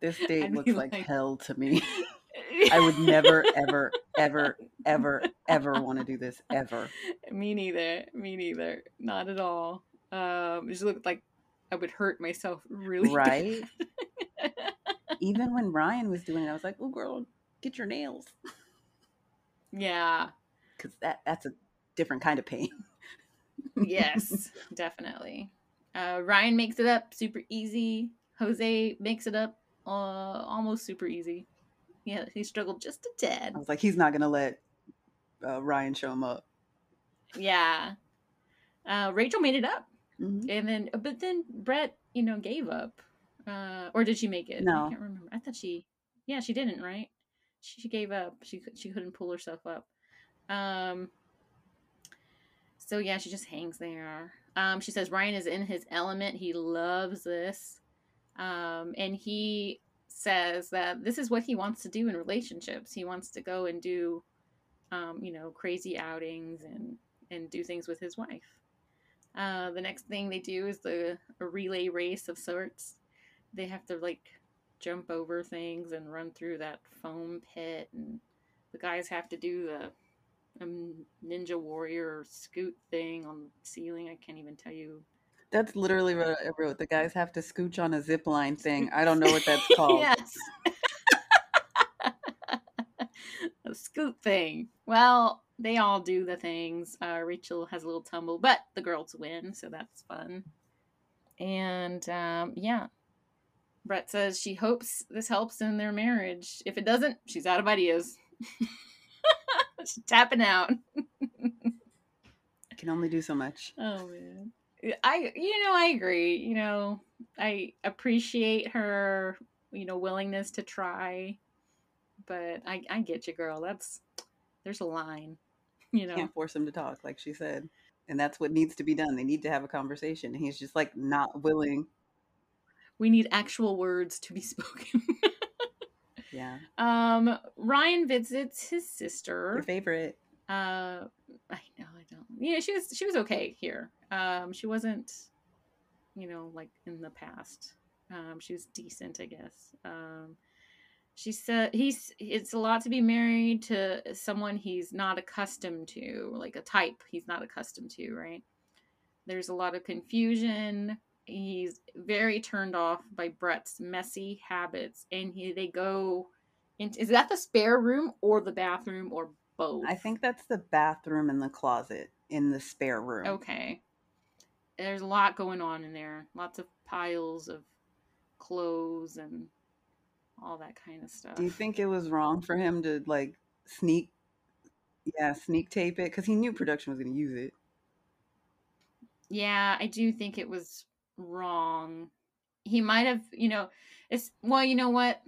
This date I'd looks like like- hell to me. I would never, ever, ever, ever, ever want to do this ever. Me neither. Me neither. Not at all. Um, it just looked like I would hurt myself really. bad. Right? Even when Ryan was doing it, I was like, "Oh, girl, get your nails," yeah. because that that's a different kind of pain. Yes, definitely. Uh, Ryan makes it up super easy. Jose makes it up uh, almost super easy. Yeah, he struggled just a tad. I was like, he's not gonna let uh, Ryan show him up. Yeah. Uh, Rachel made it up, Mhm. and then but then Brett, you know, gave up. Uh, or did she make it? No. I can't remember. I thought she, yeah, she didn't. Right? She, she gave up. She she couldn't pull herself up. Um. So yeah, she just hangs there. Um, she says Ryan is in his element. He loves this, um, and he says that this is what he wants to do in relationships. He wants to go and do, um, you know, crazy outings and and do things with his wife. Uh, the next thing they do is the a relay race of sorts. They have to like jump over things and run through that foam pit, and the guys have to do the um, ninja warrior scoot thing on the ceiling. I can't even tell you. That's literally what I wrote. The guys have to scooch on a zip line thing. I don't know what that's called. yes. a scoot thing. Well, they all do the things. Uh, Rachel has a little tumble, but the girls win, so that's fun. And um, yeah, Brett says she hopes this helps in their marriage. If it doesn't, she's out of ideas. she's tapping out. I can only do so much. Oh man. I you know, I agree. You know, I appreciate her, you know, willingness to try. But I I get you, girl. That's there's a line. You know. Can't force him to talk, like she said. And that's what needs to be done. They need to have a conversation. And he's just like not willing. We need actual words to be spoken. Yeah. um Ryan visits his sister. Your favorite. Uh, I know, I don't. Yeah, she was she was okay here. Um, she wasn't, you know, like in the past. Um, she was decent, I guess. Um, she said he's it's a lot to be married to someone he's not accustomed to, like a type he's not accustomed to, right? There's a lot of confusion. He's very turned off by Brett's messy habits, and he they go into is that the spare room or the bathroom or both? I think that's the bathroom and the closet in the spare room. Okay. There's a lot going on in there. Lots of piles of clothes and all that kind of stuff. Do you think it was wrong for him to like sneak, yeah, sneak tape it? Because he knew production was going to use it. Yeah, I do think it was wrong. He might have, you know, it's well, you know what?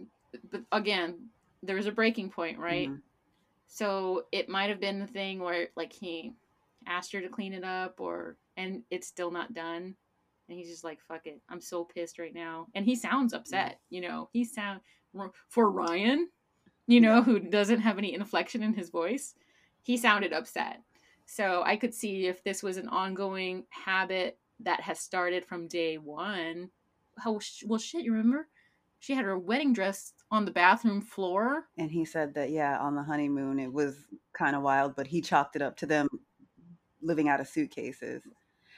But again, there was a breaking point, right? Mhm. So it might have been the thing where like he asked her to clean it up or and it's still not done. And he's just like, fuck it. I'm so pissed right now. And he sounds mm. upset, you know. He sound for Ryan, you know, who doesn't have any inflection in his voice, he sounded upset. So I could see if this was an ongoing habit that has started from day one. How well shit, you remember? She had her wedding dress on the bathroom floor. And he said that, yeah, on the honeymoon, it was kind of wild, but he chalked it up to them living out of suitcases.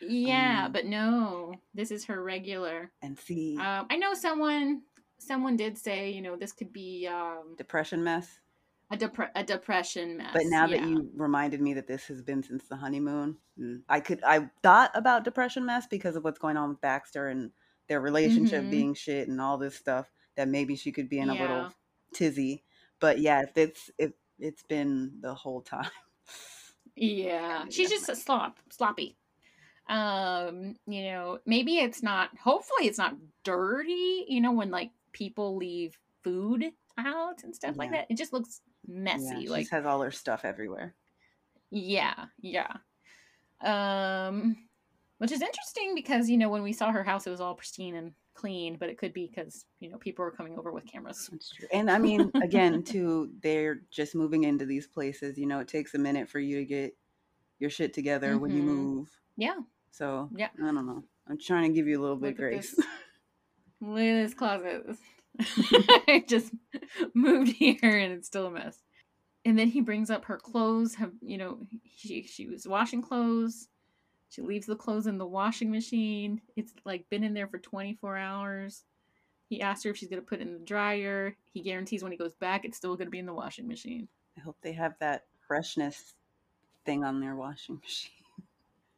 Yeah, Um, but no, this is her regular. And see, Um, I know someone. Someone did say, you know, this could be um, depression mess. a depre- a depression mess. But now that you reminded me that this has been since the honeymoon, mm, I could I thought about depression mess because of what's going on with Baxter and their relationship Mhm. being shit and all this stuff that maybe she could be in a Yeah. little tizzy. But yeah, if it's if it's been the whole time. Yeah, she's just a slop, sloppy. Um, you know, maybe it's not. Hopefully, it's not dirty. You know, when like people leave food out and stuff like that, it just looks messy. yeah, she like, just has all her stuff everywhere. yeah, yeah. Um, which is interesting because you know when we saw her house, it was all pristine and clean, but it could be because you know people are coming over with cameras. That's true. And I mean, again, too, they're just moving into these places. You know, it takes a minute for you to get your shit together when you Mhm. move. Yeah, So Yeah. I don't know. I'm trying to give you a little bit Look at grace. this. look at this closet. I just moved here and it's still a mess. And then he brings up her clothes. Have you know? She she was washing clothes. She leaves the clothes in the washing machine. It's like been in there for 24 hours. He asks her if she's gonna put it in the dryer. He guarantees when he goes back, it's still gonna be in the washing machine. I hope they have that freshness thing on their washing machine.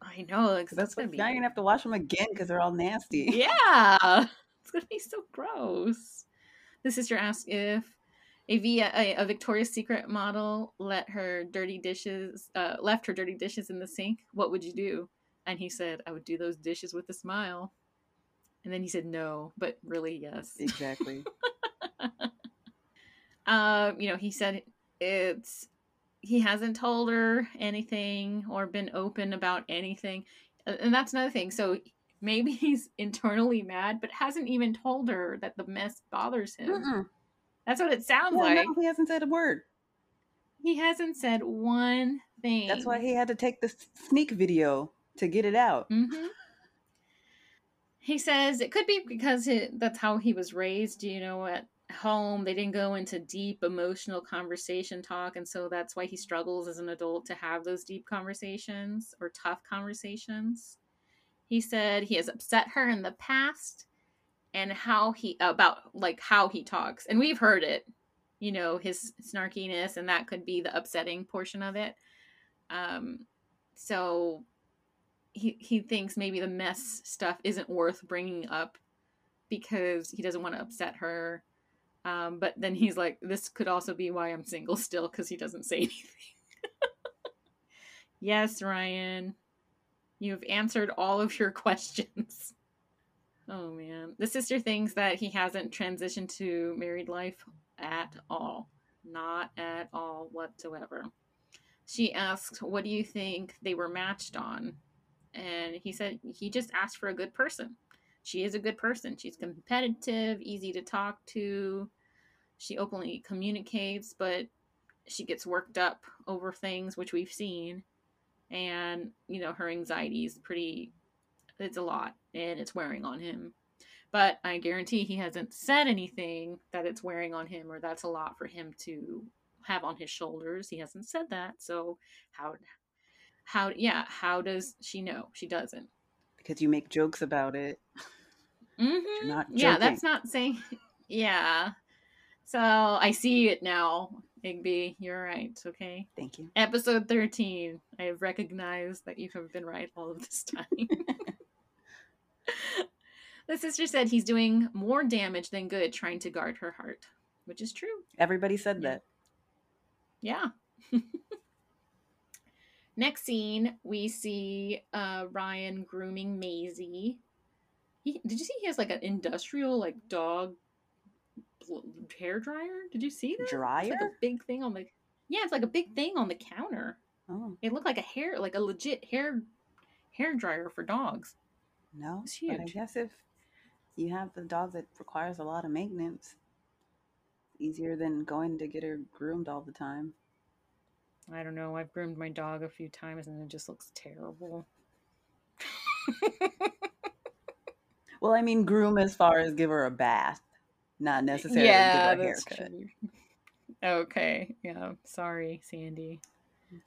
I know, Because that's gonna be now you're gonna have to wash them again because they're all nasty. Yeah, it's gonna be so gross. The sister asks if a, Via, a, a Victoria's Secret model let her dirty dishes, uh, left her dirty dishes in the sink. What would you do? And he said, "I would do those dishes with a smile." And then he said, "No, but really, yes." Exactly. um, you know, he said it's he hasn't told her anything or been open about anything, and that's another thing. So maybe he's internally mad, but hasn't even told her that the mess bothers him. Mm-mm. That's what it sounds Yeah, like. no, he hasn't said a word. He hasn't said one thing. That's why he had to take the sneak video to get it out. hmm He says it could be because that's how he was raised. You know, at home they didn't go into deep emotional conversation talk, and so that's why he struggles as an adult to have those deep conversations or tough conversations. He said he has upset her in the past, and how he about like how he talks, and we've heard it. You know, his snarkiness, and that could be the upsetting portion of it. Um, so he he thinks maybe the mess stuff isn't worth bringing up because he doesn't want to upset her. Um, but then he's like, this could also be why I'm single still because he doesn't say anything. yes, Ryan, you've answered all of your questions. Oh man, the sister thinks that he hasn't transitioned to married life at all, not at all whatsoever. She asked, "What do you think they were matched on?" And he said he just asked for a good person. She is a good person. She's competitive, easy to talk to. She openly communicates, but she gets worked up over things, which we've seen. And, you know, her anxiety is pretty, it's a lot and it's wearing on him. But I guarantee he hasn't said anything that it's wearing on him or that's a lot for him to have on his shoulders. He hasn't said that. So, how how yeah how does she know she doesn't Because you make jokes about it. mm-hmm. not yeah that's not saying yeah so i see it now igby you're right okay Thank you. episode 13 i have recognized that you have been right all of this time the sister said he's doing more damage than good trying to guard her heart which is true Everybody said Yeah. that. Yeah. Next scene, we see uh, Ryan grooming Maisie. He, did you see he has like an industrial like dog hair dryer? Did you see that? It's Dryer? like a big thing on the. Yeah, it's like a big thing on the counter. Oh, It looked like a hair, like a legit hair hair dryer for dogs. no. It's But I huge. guess if you have a dog that requires a lot of maintenance, It's easier than going to get her groomed all the time. I don't know. I've groomed my dog a few times and it just looks terrible. Well, I mean, groom as far as give her a bath, not necessarily give her a haircut. true. Okay, yeah. Sorry, Sandy.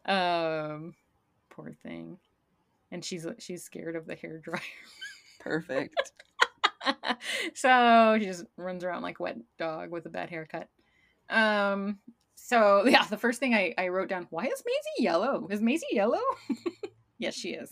Um, poor thing. And she's she's scared of the hair dryer. Perfect. so she just runs around like a wet dog with a bad haircut. Um. So yeah, the first thing I I wrote down: Why is Maisie yellow? Is Maisie yellow? yes, she is.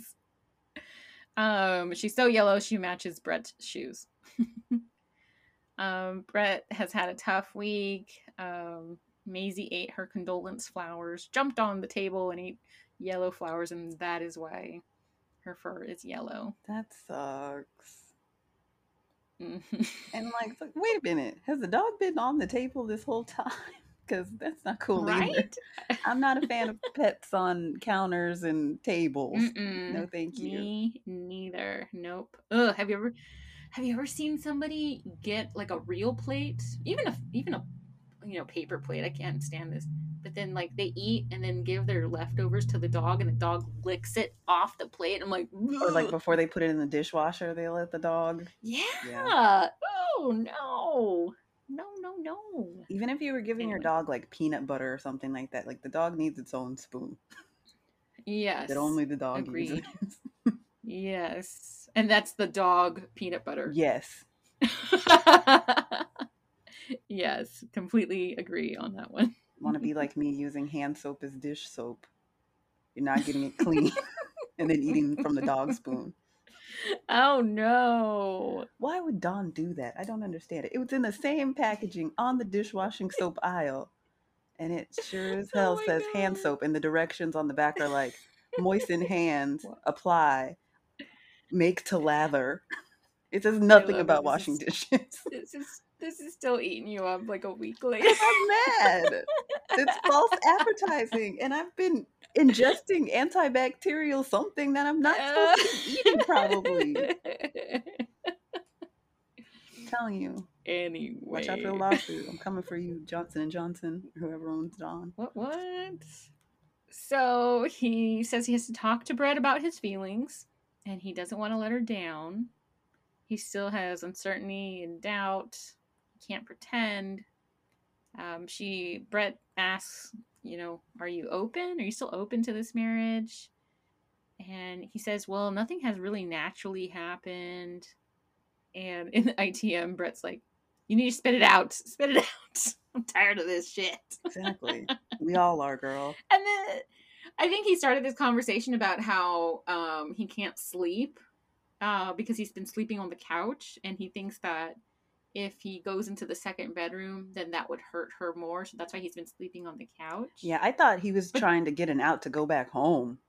Um, she's so yellow she matches Brett's shoes. um, Brett has had a tough week. Um, Maisie ate her condolence flowers, jumped on the table and ate yellow flowers, and that is why her fur is yellow. that sucks. Mhm. And like, like, wait a minute, has the dog been on the table this whole time? Because that's not cool either. right? I'm not a fan of pets on counters and tables. Mm-mm. No, thank you. Me neither. Nope. Ugh. Have you ever have you ever seen somebody get like a real plate, even a even a you know paper plate? I can't stand this. But then like they eat and then give their leftovers to the dog, and the dog licks it off the plate. I'm like, Or like before they put it in the dishwasher, they let the dog. yeah. Yeah. Oh no, no, no, no. Even if you were giving your dog like peanut butter or something like that, like the dog needs its own spoon Yes. that only the dog agreed. uses. Yes. And that's the dog peanut butter. yes. yes, completely agree on that one. Want to be like me using hand soap as dish soap. You're not getting it clean and then eating from the dog spoon. Oh no. Why would Dawn do that? I don't understand it. It was in the same packaging on the dishwashing soap aisle. And it sure as Oh hell my says hand soap, and the directions on the back are like moisten hands, apply, make to lather. It says nothing about washing is- dishes. This is this is still eating you up like a week later. I'm mad. It's false advertising, and I've been ingesting antibacterial something that I'm not supposed to be uh. eating. Probably telling you. anyway. Watch out for the lawsuit. I'm coming for you, Johnson and Johnson, whoever owns Dawn. What what? So he says he has to talk to Brett about his feelings, and he doesn't want to let her down. He still has uncertainty and doubt. Can't pretend. Um, she Brett asks, you know, are you open? Are you still open to this marriage? And he says, well, nothing has really naturally happened. And in the ITM, Brett's like, you need to spit it out. Spit it out. I'm tired of this shit. Exactly. we all are, girl. And then I think he started this conversation about how um, he can't sleep uh, because he's been sleeping on the couch, and he thinks that if he goes into the second bedroom, then that would hurt her more. So that's why he's been sleeping on the couch. Yeah, I thought he was trying to get an out to go back home.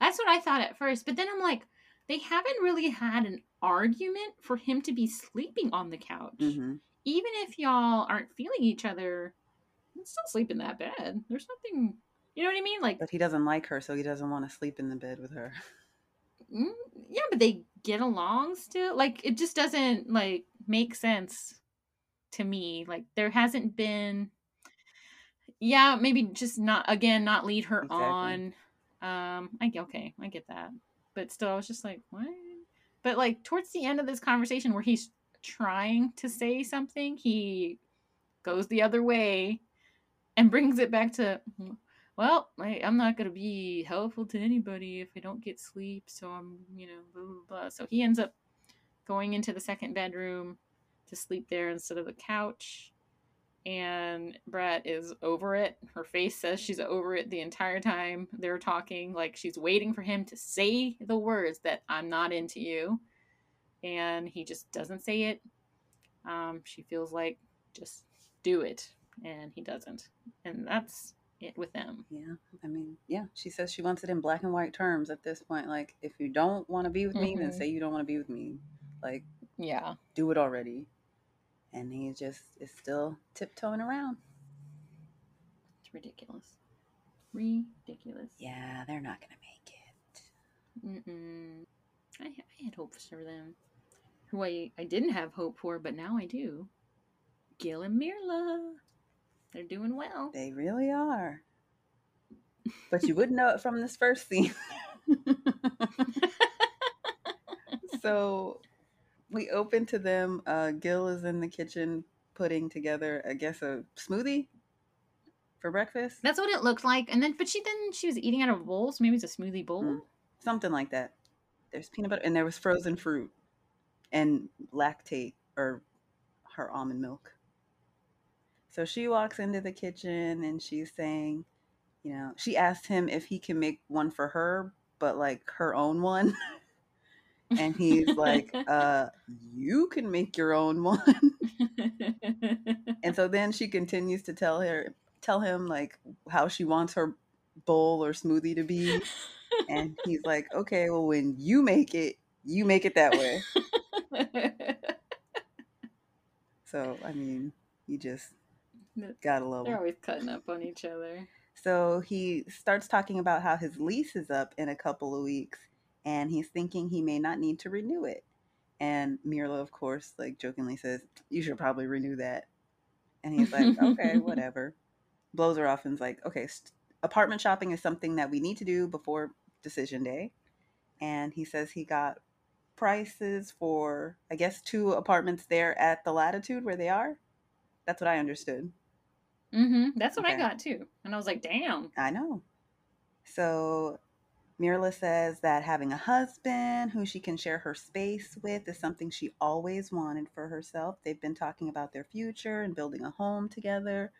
That's what I thought at first. But then I'm like, they haven't really had an argument for him to be sleeping on the couch. hmm Even if y'all aren't feeling each other, you still sleep in that bed. There's nothing, you know what I mean? Like, But he doesn't like her, so he doesn't want to sleep in the bed with her. Mm, yeah, but they get along still. Like it just doesn't like make sense to me. Like there hasn't been Yeah, maybe just not again not lead her Exactly. on. Um I okay, I get that. But still I was just like, what? But like towards the end of this conversation where he's trying to say something, he goes the other way and brings it back to well, I, I'm not gonna be helpful to anybody if I don't get sleep. So I'm, you know, blah blah blah. So he ends up going into the second bedroom to sleep there instead of the couch. And Brett is over it. Her face says she's over it the entire time they're talking. Like she's waiting for him to say the words that I'm not into you. And he just doesn't say it. Um, she feels like just do it. And he doesn't. And that's it with them. Yeah, I mean, yeah, she says she wants it in black and white terms at this point. Like, if you don't want to be with me, then Mhm. say you don't want to be with me. Like, Yeah. do it already. And he just is still tiptoeing around. It's ridiculous. Ridiculous. Yeah, they're not gonna make it. Mm-mm. I, I had hopes for them. Who I, I didn't have hope for, but now I do. Gil and Myrla. They're doing well. They really are. But you wouldn't know it from this first scene. so we open to them. Uh, Gil is in the kitchen putting together, I guess, a smoothie for breakfast. That's what it looked like. And then, but she then she was eating out of a bowl, so maybe it's a smoothie bowl. Mm. Something like that. There's peanut butter and there was frozen fruit and lactate or her almond milk. So she walks into the kitchen and she's saying, you know, she asked him if he can make one for her, but like her own one. and he's like, uh, you can make your own one. and so then she continues to tell her tell him like how she wants her bowl or smoothie to be. And he's like, okay, well, when you make it, you make it that way. So, I mean, you just gotta love They're always cutting up on each other. So he starts talking about how his lease is up in a couple of weeks and he's thinking he may not need to renew it. And Myrla, of course, like jokingly says, You should probably renew that. And he's like, Okay, whatever. Blows her off and's like, Okay, st- apartment shopping is something that we need to do before decision day. And he says he got prices for, I guess, two apartments there at the latitude where they are. That's what I understood. Mm-hmm. That's what I got too. And I was like, damn. I know. So Myrla says that having a husband who she can share her space with is something she always wanted for herself. They've been talking about their future and building a home together.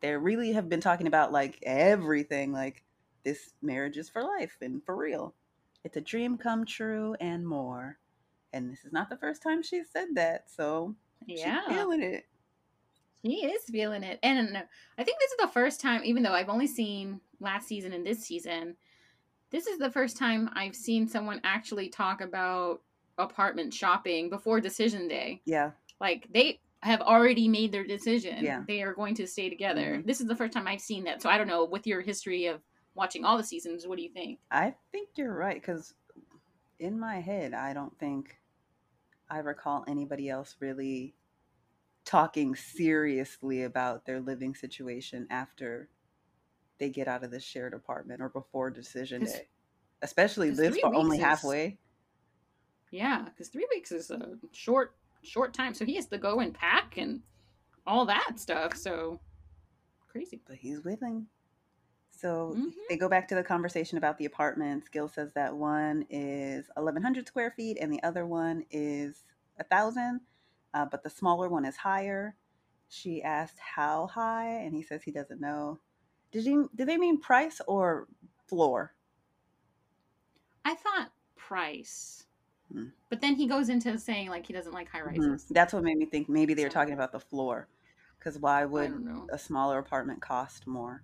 They really have been talking about like everything, like this marriage is for life and for real. It's a dream come true and more. And this is not the first time she's said that, so Yeah. she's feeling it. He is feeling it. And I think this is the first time, even though I've only seen last season and this season, this is the first time I've seen someone actually talk about apartment shopping before decision day. Yeah. Like they have already made their decision. Yeah. They are going to stay together. Mhm. This is the first time I've seen that. So I don't know, with your history of watching all the seasons, what do you think? I think you're right because in my head, I don't think I recall anybody else really talking seriously about their living situation after they get out of the shared apartment or before decision day, especially three far, only is- halfway. Yeah, because three weeks is a short, short time. So he has to go and pack and all that stuff. So crazy. But he's willing. So Mhm. they go back to the conversation about the apartments. Gil says that one is 1,100 square feet and the other one is a thousand, uh, but the smaller one is higher. She asked how high, and he says he doesn't know. Did you? Did they mean price or floor? I thought price. Hmm. But then he goes into saying like he doesn't like high Mhm. rises. That's what made me think maybe they were talking about the floor. Because why would a smaller apartment cost more?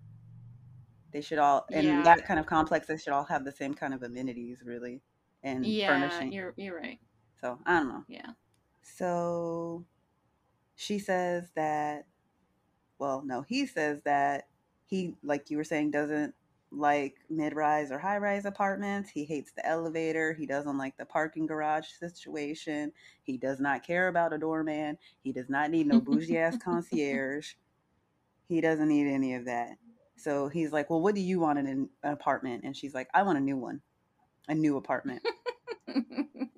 They should all, in Yeah. that kind of complex, they should all have the same kind of amenities, really, and Yeah, furnishing. you're you're right. So I don't know. Yeah. So she says that, well, no, he says that he, like you were saying, doesn't like mid rise or high rise apartments. He hates the elevator. He doesn't like the parking garage situation. He does not care about a doorman. He does not need no bougie ass concierge. He doesn't need any of that. So he's like, Well, what do you want in an an apartment? And she's like, I want a new one, a new apartment.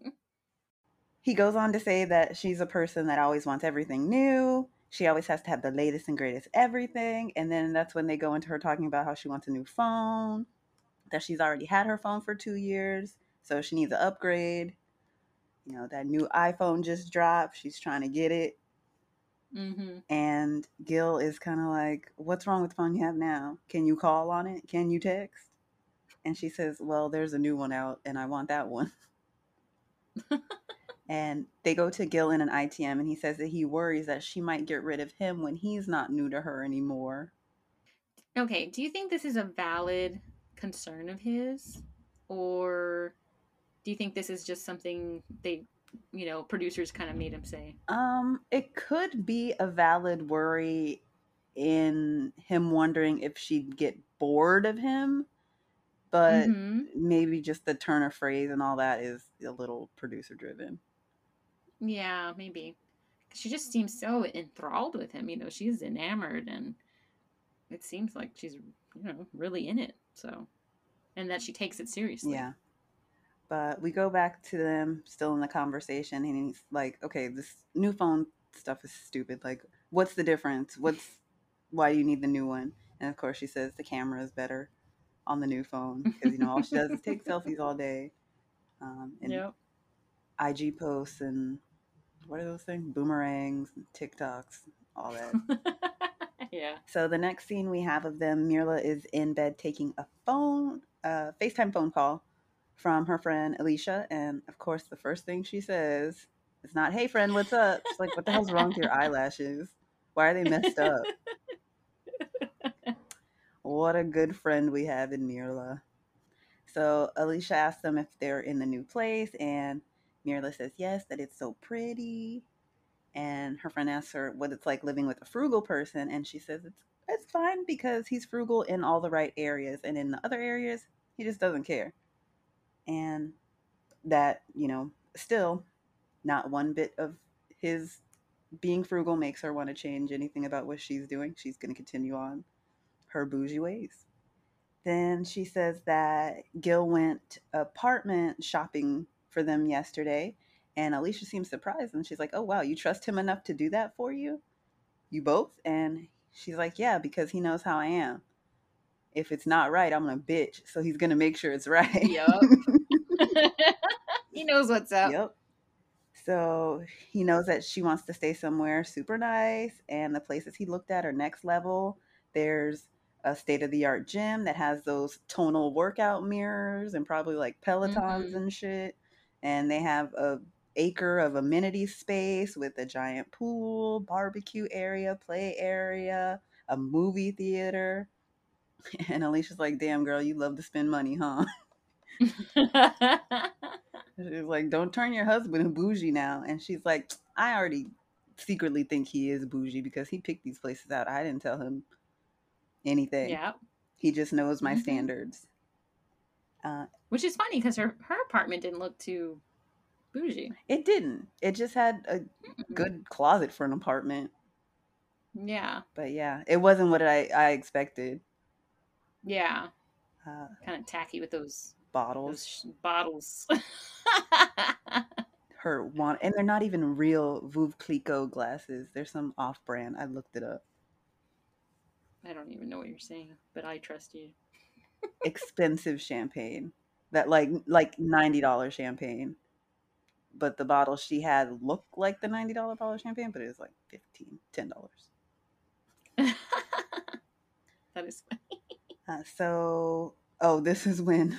He goes on to say that she's a person that always wants everything new. She always has to have the latest and greatest everything. And then that's when they go into her talking about how she wants a new phone, that she's already had her phone for two years. So she needs an upgrade. You know, that new iPhone just dropped. She's trying to get it. hmm And Gil is kind of like, What's wrong with the phone you have now? Can you call on it? Can you text? And she says, Well, there's a new one out and I want that one. and they go to Gil in an ITM and he says that he worries that she might get rid of him when he's not new to her anymore. Okay, do you think this is a valid concern of his? Or do you think this is just something they, you know, producers kind of made him say? Um, it could be a valid worry in him wondering if she'd get bored of him, but Mhm. maybe just the turn of phrase and all that is a little producer driven. Yeah, maybe. She just seems so enthralled with him. You know, she's enamored, and it seems like she's, you know, really in it. So, and that she takes it seriously. Yeah. But we go back to them still in the conversation, and he's like, okay, this new phone stuff is stupid. Like, what's the difference? What's why do you need the new one? And of course, she says the camera is better on the new phone because, you know, all she does is take selfies all day um, and Yep. IG posts and what are those things? Boomerangs, TikToks, all that. yeah. So the next scene we have of them, Myrla is in bed taking a phone, a FaceTime phone call from her friend Alicia, and of course the first thing she says is not, "Hey friend, what's up?" She's like, "What the hell's wrong with your eyelashes? Why are they messed up?" what a good friend we have in Myrla. So Alicia asks them if they're in the new place, and Myrla says yes, that it's so pretty. And her friend asks her what it's like living with a frugal person, and she says it's it's fine because he's frugal in all the right areas, and in the other areas he just doesn't care. And that you know, still, not one bit of his being frugal makes her want to change anything about what she's doing. She's going to continue on her bougie ways. Then she says that Gil went apartment shopping for them yesterday, and Alicia seems surprised and she's like, Oh, wow, you trust him enough to do that for you? You both? And she's like, Yeah, because he knows how I am. If it's not right, I'm gonna bitch. So he's gonna make sure it's right. Yup. he knows what's up. Yep. So he knows that she wants to stay somewhere super nice, and the places he looked at are next level. There's a state of the art gym that has those tonal workout mirrors and probably like pelotons Mhm. and shit. And they have a acre of amenity space with a giant pool, barbecue area, play area, a movie theater. And Alicia's like, "Damn girl, you love to spend money, huh?" She's like, "Don't turn your husband bougie now." And she's like, "I already secretly think he is bougie because he picked these places out. I didn't tell him anything. yeah. He just knows my Mhm. standards." Uh, Which is funny because her, her apartment didn't look too bougie. it didn't. It just had a Mm-mm. good closet for an apartment. Yeah. But yeah, it wasn't what I, I expected. Yeah. Uh, Kind of tacky with those bottles, those sh- bottles. her want, and they're not even real Veuve Clicquot glasses. They're some off-brand. I looked it up. I don't even know what you're saying, but I trust you. Expensive champagne, that like like ninety dollars champagne, but the bottle she had looked like the ninety dollar bottle of champagne, but it was like 15 ten dollars. that is funny. Uh, so, oh, this is when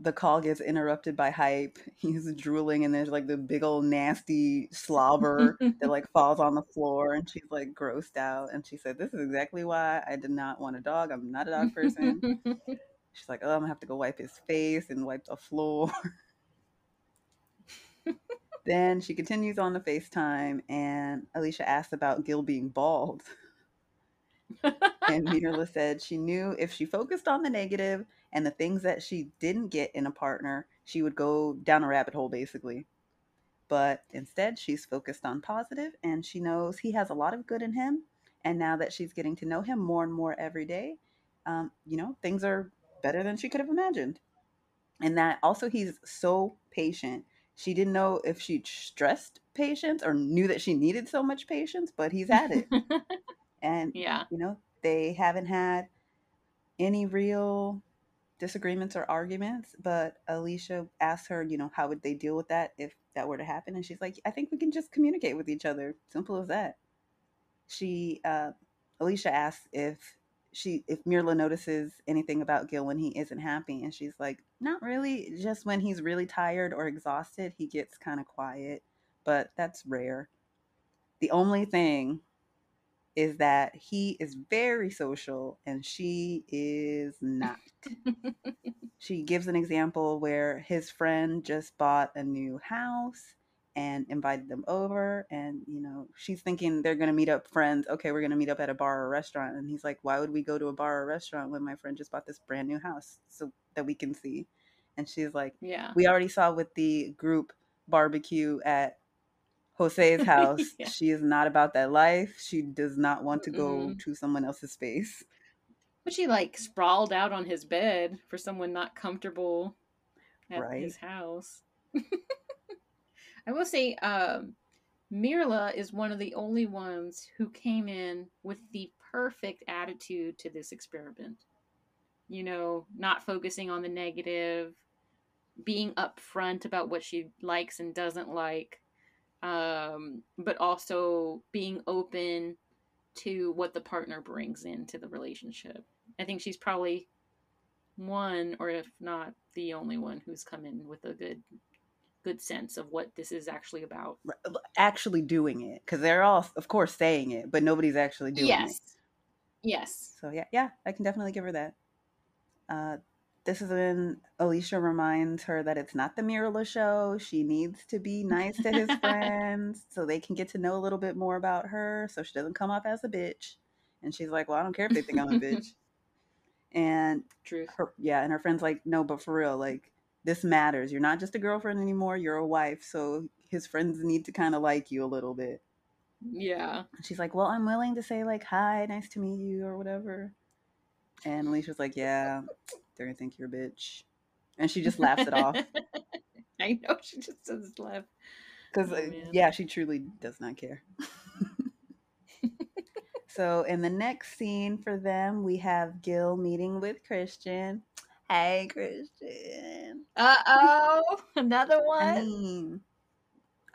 the call gets interrupted by hype. He's drooling, and there's like the big old nasty slobber that like falls on the floor, and she's like grossed out. And she said, "This is exactly why I did not want a dog. I'm not a dog person." she's like, "Oh, I'm gonna have to go wipe his face and wipe the floor." then she continues on the FaceTime, and Alicia asks about Gil being bald. and Myrla said she knew if she focused on the negative and the things that she didn't get in a partner, she would go down a rabbit hole basically. But instead, she's focused on positive and she knows he has a lot of good in him. And now that she's getting to know him more and more every day, um, you know, things are better than she could have imagined. And that also he's so patient. She didn't know if she stressed patience or knew that she needed so much patience, but he's had it. And yeah. you know they haven't had any real disagreements or arguments but alicia asked her you know how would they deal with that if that were to happen? And she's like i think we can just communicate with each other. Simple as that. She uh, alicia asks if she if myrla notices anything about gil when he isn't happy and she's like not really. Just when he's really tired or exhausted he gets kind of quiet. But that's rare. The only thing is that he is very social and she is not. she gives an example where his friend just bought a new house and invited them over and you know she's thinking they're going to meet up friends okay we're going to meet up at a bar or restaurant and he's like why would we go to a bar or restaurant when my friend just bought this brand new house so that we can see and she's like Yeah. we already saw with the group barbecue at Jose's house. Yeah. She is not about that life. She does not want to go Mm-mm. to someone else's space. But she like sprawled out on his bed for someone not comfortable at Right. his house. I will say, um, Myrla is one of the only ones who came in with the perfect attitude to this experiment. You know, not focusing on the negative, being upfront about what she likes and doesn't like, um, but also being open to what the partner brings into the relationship. I think she's probably one, or if not the only one, who's come in with a good, good sense of what this is actually about. Actually doing it because they're all, of course, saying it, but nobody's actually doing yes, it. yes, Yes. So yeah, yeah, I can definitely give her that. Uh, this is when Alicia reminds her that it's not the Myrla show. She needs to be nice to his friends so they can get to know a little bit more about her, so she doesn't come off as a bitch. And she's like, "Well, I don't care if they think I'm a bitch." And truth. her, yeah, and her friend's like, "No, but for real, like, this matters. You're not just a girlfriend anymore, you're a wife. So his friends need to kind of like you a little bit. Yeah. She's like, Well, I'm willing to say, like, hi, nice to meet you, or whatever. And Alicia's like, Yeah, they're gonna think you're a bitch. And she just laughs it off. I know she just does laugh. Because, Oh, uh, yeah, she truly does not care. so, in the next scene for them, we have Gil meeting with Christian. Hey, Christian. Uh oh, another I one. mean,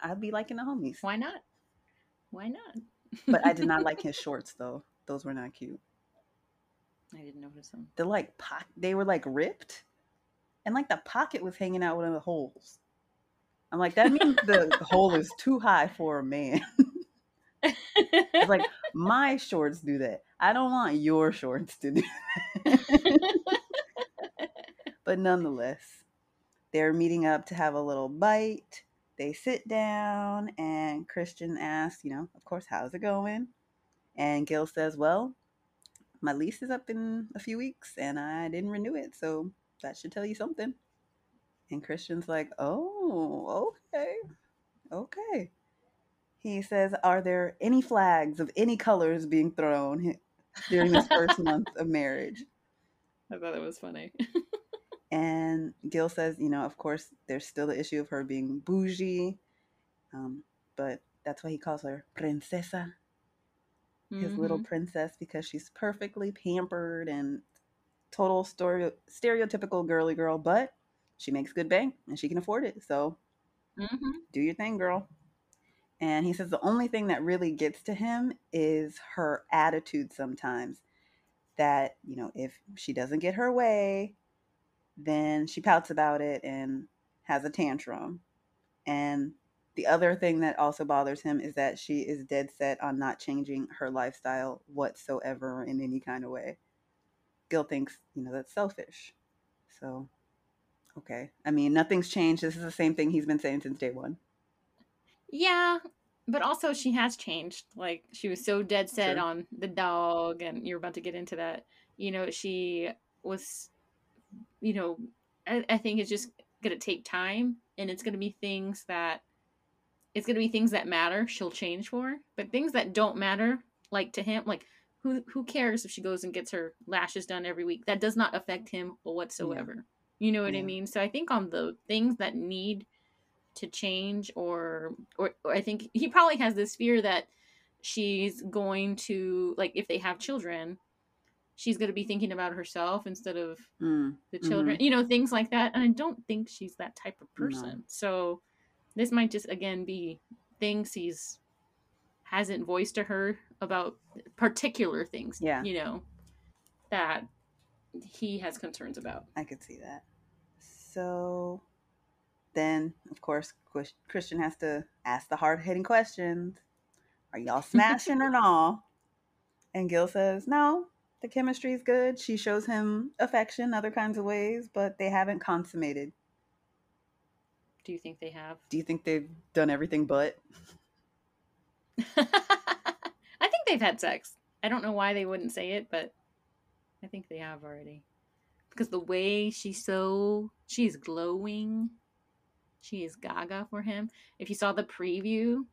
I'd be liking the homies. Why not? Why not? But I did not like his shorts, though. Those were not cute. I didn't notice them. They're like, po- they were like ripped. And like the pocket was hanging out one of the holes. I'm like, that means the hole is too high for a man. It's like my shorts do that. I don't want your shorts to do that. but nonetheless, they're meeting up to have a little bite. They sit down and Christian asks, you know, of course, how's it going? And Gil says, Well, my lease is up in a few weeks and I didn't renew it, so that should tell you something. And Christian's like, Oh, okay. Okay. He says, Are there any flags of any colors being thrown during this first month of marriage? I thought it was funny. And Gil says, you know, of course, there's still the issue of her being bougie, um, but that's why he calls her princesa, his little Mhm. princess, because she's perfectly pampered and total story, stereotypical girly girl. But she makes good bank and she can afford it. So Mhm. do your thing, girl. And he says the only thing that really gets to him is her attitude sometimes. That, you know, if she doesn't get her way, then she pouts about it and has a tantrum. And the other thing that also bothers him is that she is dead set on not changing her lifestyle whatsoever in any kind of way. Gil thinks, you know, that's selfish. So, okay. I mean, nothing's changed. This is the same thing he's been saying since day one. Yeah, but also she has changed. Like she was so dead set True. on the dog, and you're about to get into that. You know, she was. You know, I, I think it's just gonna take time, and it's gonna be things that. It's gonna be things that matter. She'll change for, but things that don't matter, like to him, like who who cares if she goes and gets her lashes done every week? That does not affect him whatsoever. You know what I mean? So I think on the things that need to change or, or or I think he probably has this fear that she's going to like if they have children she's going to be thinking about herself instead of Mm, the children you know things like that and I don't think she's that type of No. person so this might just again be things he's hasn't voiced to her about particular things Yeah. you know that he has concerns about I could see that. So then, of course, Christian has to ask the hard hitting questions. Are y'all smashing or no? And Gil says, no, the chemistry's good. She shows him affection other kinds of ways, but they haven't consummated. Do you think they have Do you think they've done everything but? I think they've had sex. I don't know why they wouldn't say it, but I think they have already. Because the way she's so she's glowing. She is gaga for him. If you saw the preview,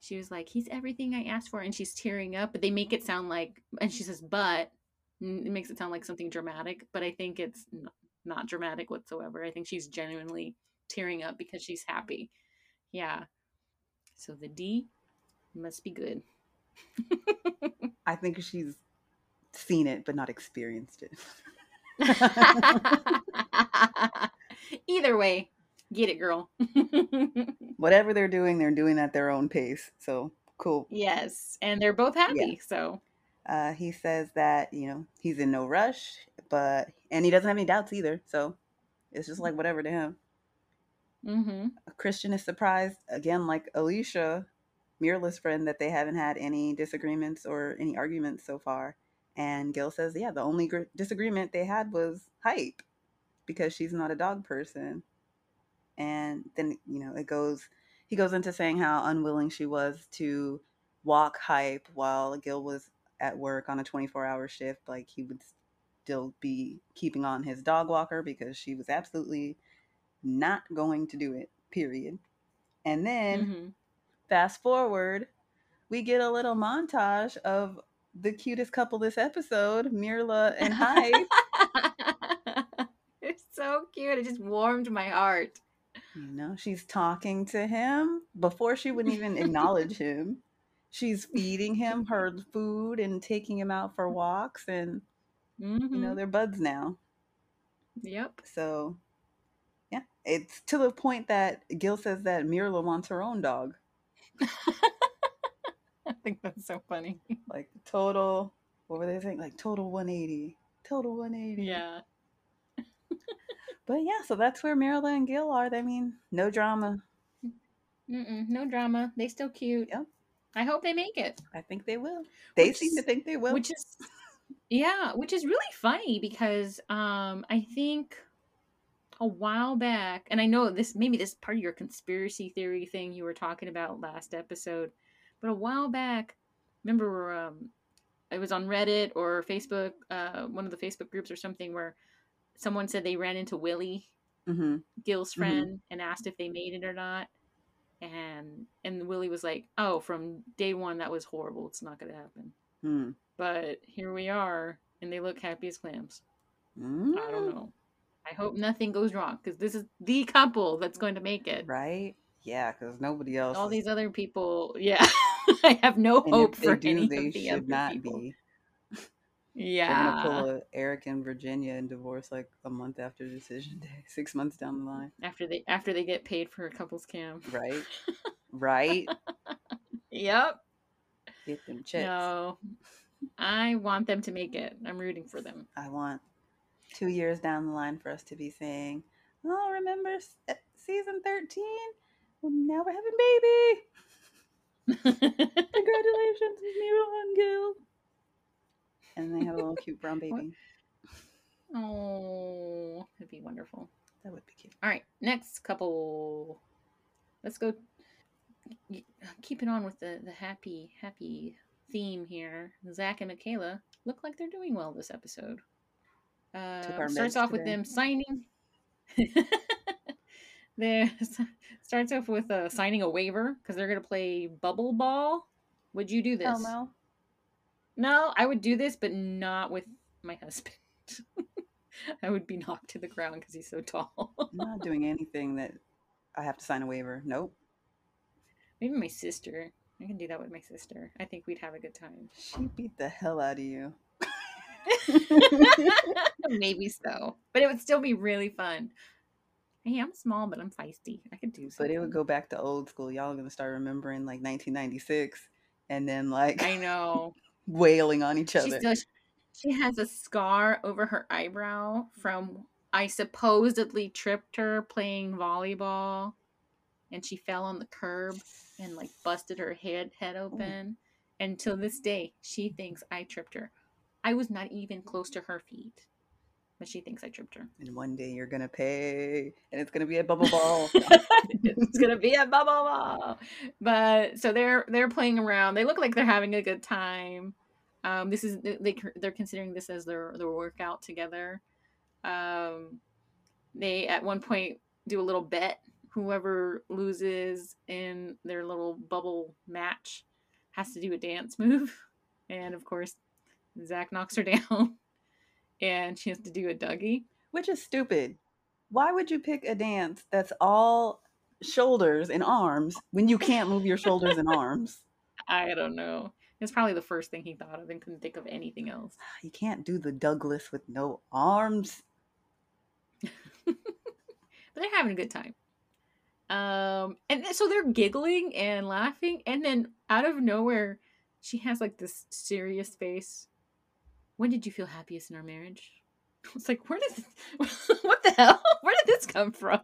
she was like, He's everything I asked for, and she's tearing up, but they make it sound like and she says, but it makes it sound like something dramatic, but I think it's not dramatic whatsoever. I think she's genuinely tearing up because she's happy. Yeah. So the D must be good. I think she's seen it but not experienced it. Either way, get it, girl. Whatever they're doing, they're doing at their own pace. So cool. yes, and they're both happy. So Uh, he says that you know he's in no rush, but and he doesn't have any doubts either. So it's just like whatever to him. Hmm Christian is surprised again, like Alicia, Myrla's friend, that they haven't had any disagreements or any arguments so far. And Gil says, yeah, the only gr- disagreement they had was hype because she's not a dog person. And then you know it goes. He goes into saying how unwilling she was to walk hype while Gil was at work on a 24 hour shift. Like he would still be keeping on his dog walker because she was absolutely not going to do it. Period. And then Mhm. fast forward, we get a little montage of the cutest couple this episode, Myrla and Hype. it's so cute. It just warmed my heart. you know, she's talking to him before she wouldn't even acknowledge him. She's feeding him her food and taking him out for walks, and Mhm. you know they're buds now. Yep. So, it's to the point that Gil says that Myrla wants her own dog. I think that's so funny. Like total, what were they saying? Like total 180. Total 180. Yeah. But yeah, so that's where Myrla and Gil are. I mean, no drama. Mm-mm, no drama. They still cute. Yep. I hope they make it. I think they will. They Which seem to think they will. Which is yeah, which is really funny because um I think a while back, and I know this maybe this part of your conspiracy theory thing you were talking about last episode, but a while back, remember um it was on Reddit or Facebook, uh one of the Facebook groups or something where someone said they ran into Willie hmm Gil's Mhm. friend and asked if they made it or not. And and Willie was like, "Oh, from day one that was horrible. It's not going to happen." Hmm. But here we are and they look happy as clams. Mm. I don't know. I hope nothing goes wrong cuz this is the couple that's going to make it. Right? Yeah, because nobody else. All is- these other people, yeah. I have no and hope for do, any they of the should not people. be. Yeah. They're gonna pull Eric and Virginia and divorce like a month after decision day, six months down the mm-hmm. line. after they after they get paid for a couples cam. Right? right? Yep. Get them checks. No. I want them to make it. I'm rooting for them. I want two years down the line for us to be saying, "Oh, remember uh, season thirteen? Well, now we're having baby. Congratulations, Mira and Gil." And they have a little cute brown baby. oh, that'd be wonderful. That would be cute. All right, next couple. Let's go. Keep it on with the the happy happy theme here. Zach and Michaela look like they're doing well this episode. Uh, starts off with them signing. there starts off with uh, signing a waiver because they're gonna play bubble ball. Would you do this? Hell no. No, I would do this, but not with my husband. I would be knocked to the ground because he's so tall. I'm not doing anything that I have to sign a waiver. Nope. Maybe my sister. I can do that with my sister. I think we'd have a good time. She beat the hell out of you. Maybe so, but it would still be really fun. Hey, I'm small, but I'm feisty. I could do so. But it would go back to old school. Y'all are gonna start remembering like 1996, and then like I know. wailing on each She other. still she has a scar over her eyebrow from I supposedly tripped her playing volleyball and she fell on the curb and like busted her head head open. And till this day, she thinks I tripped her. I was not even close to her feet. But she thinks I tripped her. and one day you're gonna pay, and it's gonna be a bubble ball. it's gonna be a bubble ball. But so they're they're playing around. They look like they're having a good time. Um, this is they they're considering this as their their workout together. Um, they at one point do a little bet. Whoever loses in their little bubble match has to do a dance move, and of course, Zach knocks her down, and she has to do a Dougie. Which is stupid. Why would you pick a dance that's all shoulders and arms when you can't move your shoulders and arms? I don't know. It's probably the first thing he thought of and couldn't think of anything else. You can't do the Douglas with no arms. But they're having a good time. Um, and so they're giggling and laughing, and then out of nowhere, she has like this serious face. When did you feel happiest in our marriage? It's like, where this, what the hell? Where did this come from?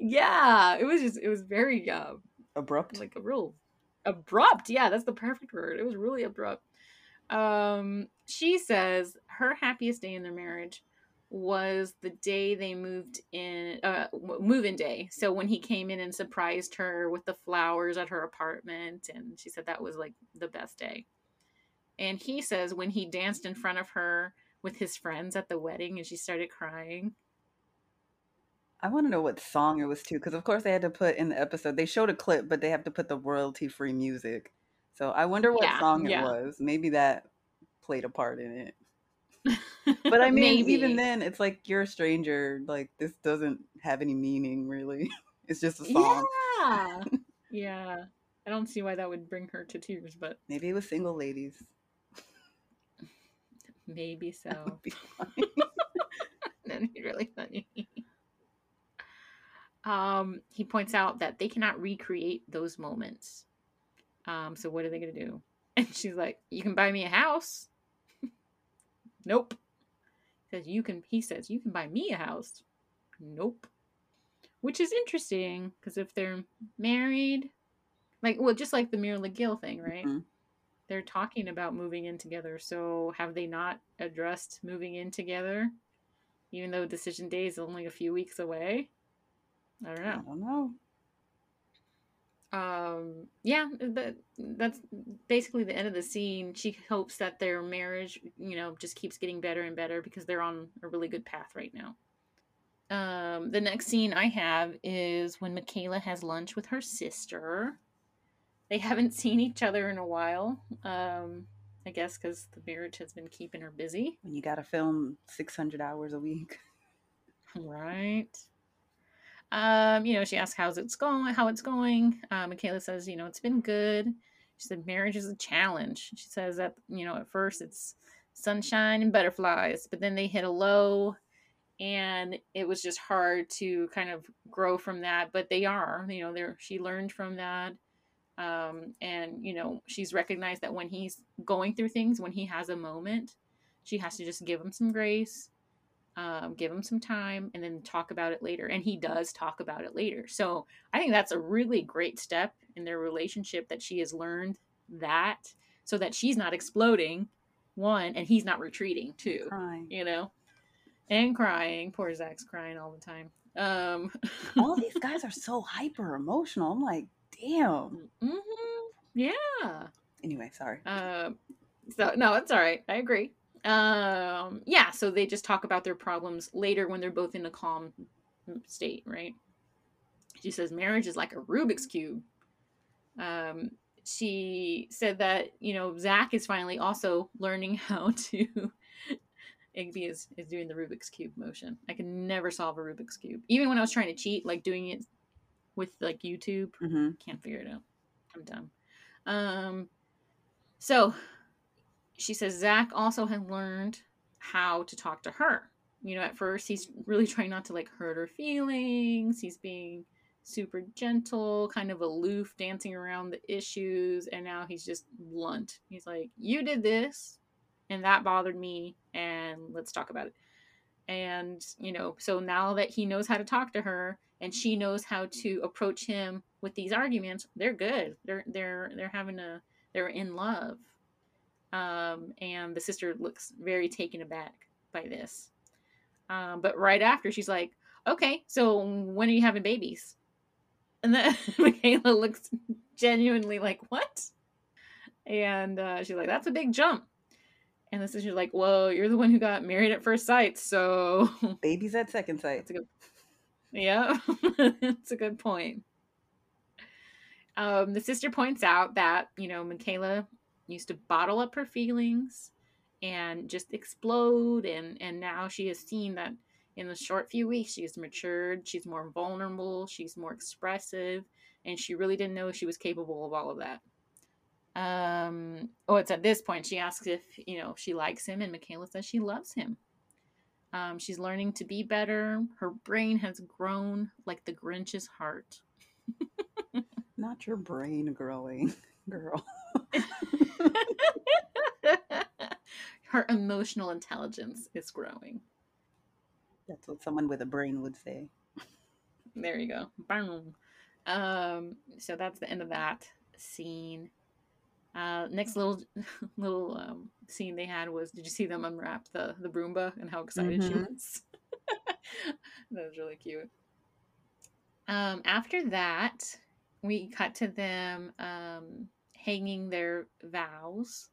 yeah, it was just it was very uh, Abrupt. like a real abrupt yeah that's the perfect word it was really abrupt um she says her happiest day in their marriage was the day they moved in uh move-in day so when he came in and surprised her with the flowers at her apartment and she said that was like the best day and he says when he danced in front of her with his friends at the wedding and she started crying I want to know what song it was too, because of course they had to put in the episode. They showed a clip, but they have to put the royalty-free music. So I wonder what Yeah, song it yeah. was. Maybe that played a part in it. But I mean, even then, it's like you're a stranger. Like this doesn't have any meaning, really. It's just a song. Yeah. yeah. I don't see why that would bring her to tears, but Maybe it was single ladies. Maybe so. That would be funny. That'd be really funny. um, he points out that they cannot recreate those moments. Um, so what are they gonna do? And she's like, "You can buy me a house." nope. Says you can. He says you can buy me a house. Nope. Which is interesting because if they're married, like well, just like the Mira Gill thing, right? Mhm. They're talking about moving in together. So have they not addressed moving in together? even though decision day is only a few weeks away. I don't know. I don't know. Um, yeah, that, that's basically the end of the scene. She hopes that their marriage, you know, just keeps getting better and better because they're on a really good path right now. Um, the next scene I have is when Michaela has lunch with her sister. They haven't seen each other in a while. Um, I guess because the marriage has been keeping her busy. When you got to film 600 hours a week. Right. Um, you know, she asks how's it's going, how it's going. Uh, Michaela says, you know, it's been good. She said marriage is a challenge. She says that, you know, at first it's sunshine and butterflies, but then they hit a low and it was just hard to kind of grow from that. But they are, you know, they're she learned from that. Um, and you know, she's recognized that when he's going through things, when he has a moment, she has to just give him some grace um, give him some time and then talk about it later. And he does talk about it later. So I think that's a really great step in their relationship that she has learned that so that she's not exploding, one, and he's not retreating, two, Crying. you know, and crying. Poor Zach's crying all the time. Um, All these guys are so hyper emotional. I'm like, damn. mhm, yeah. Anyway, sorry. Um, so no, it's all right. I agree. Um, yeah. So they just talk about their problems later when they're both in a calm state, right? She says marriage is like a Rubik's cube. Um, she said that you know Zach is finally also learning how to. Igby is is doing the Rubik's cube motion. I can never solve a Rubik's cube, even when I was trying to cheat, like doing it with like YouTube hmm can't figure it out. I'm dumb. Um, so she says Zach also has learned how to talk to her. You know, at first he's really trying not to like hurt her feelings. He's being super gentle, kind of aloof, dancing around the issues, and now he's just blunt. He's like, "You did this, and that bothered me, and let's talk about it." And you know, so now that he knows how to talk to her, and she knows how to approach him with these arguments, they're good. They're they're they're having a they're in love. Um, and the sister looks very taken aback by this. Um, but right after, she's like, "Okay, so when are you having babies?" And then Michaela looks genuinely like, "What?" And uh, she's like, "That's a big jump." And the sister's like, "Well, you're the one who got married at first sight, so Babies at second sight. that's a good. Yeah, that's a good point. Um, the sister points out that you know Michaela used to bottle up her feelings and just explode, and and now she has seen that in the short few weeks she's matured, she's more vulnerable, she's more expressive, and she really didn't know she was capable of all of that. Um, oh, it's at this point she asks if you know she likes him, and Michaela says she loves him. Um, she's learning to be better. Her brain has grown like the Grinch's heart. Not your brain growing, girl. Her emotional intelligence is growing. That's what someone with a brain would say. There you go. Boom. Um, so that's the end of that scene. Uh, next little little um, scene they had was did you see them unwrap the the Roomba and how excited she Mhm. was? that was really cute. Um, after that, we cut to them um, hanging their vows.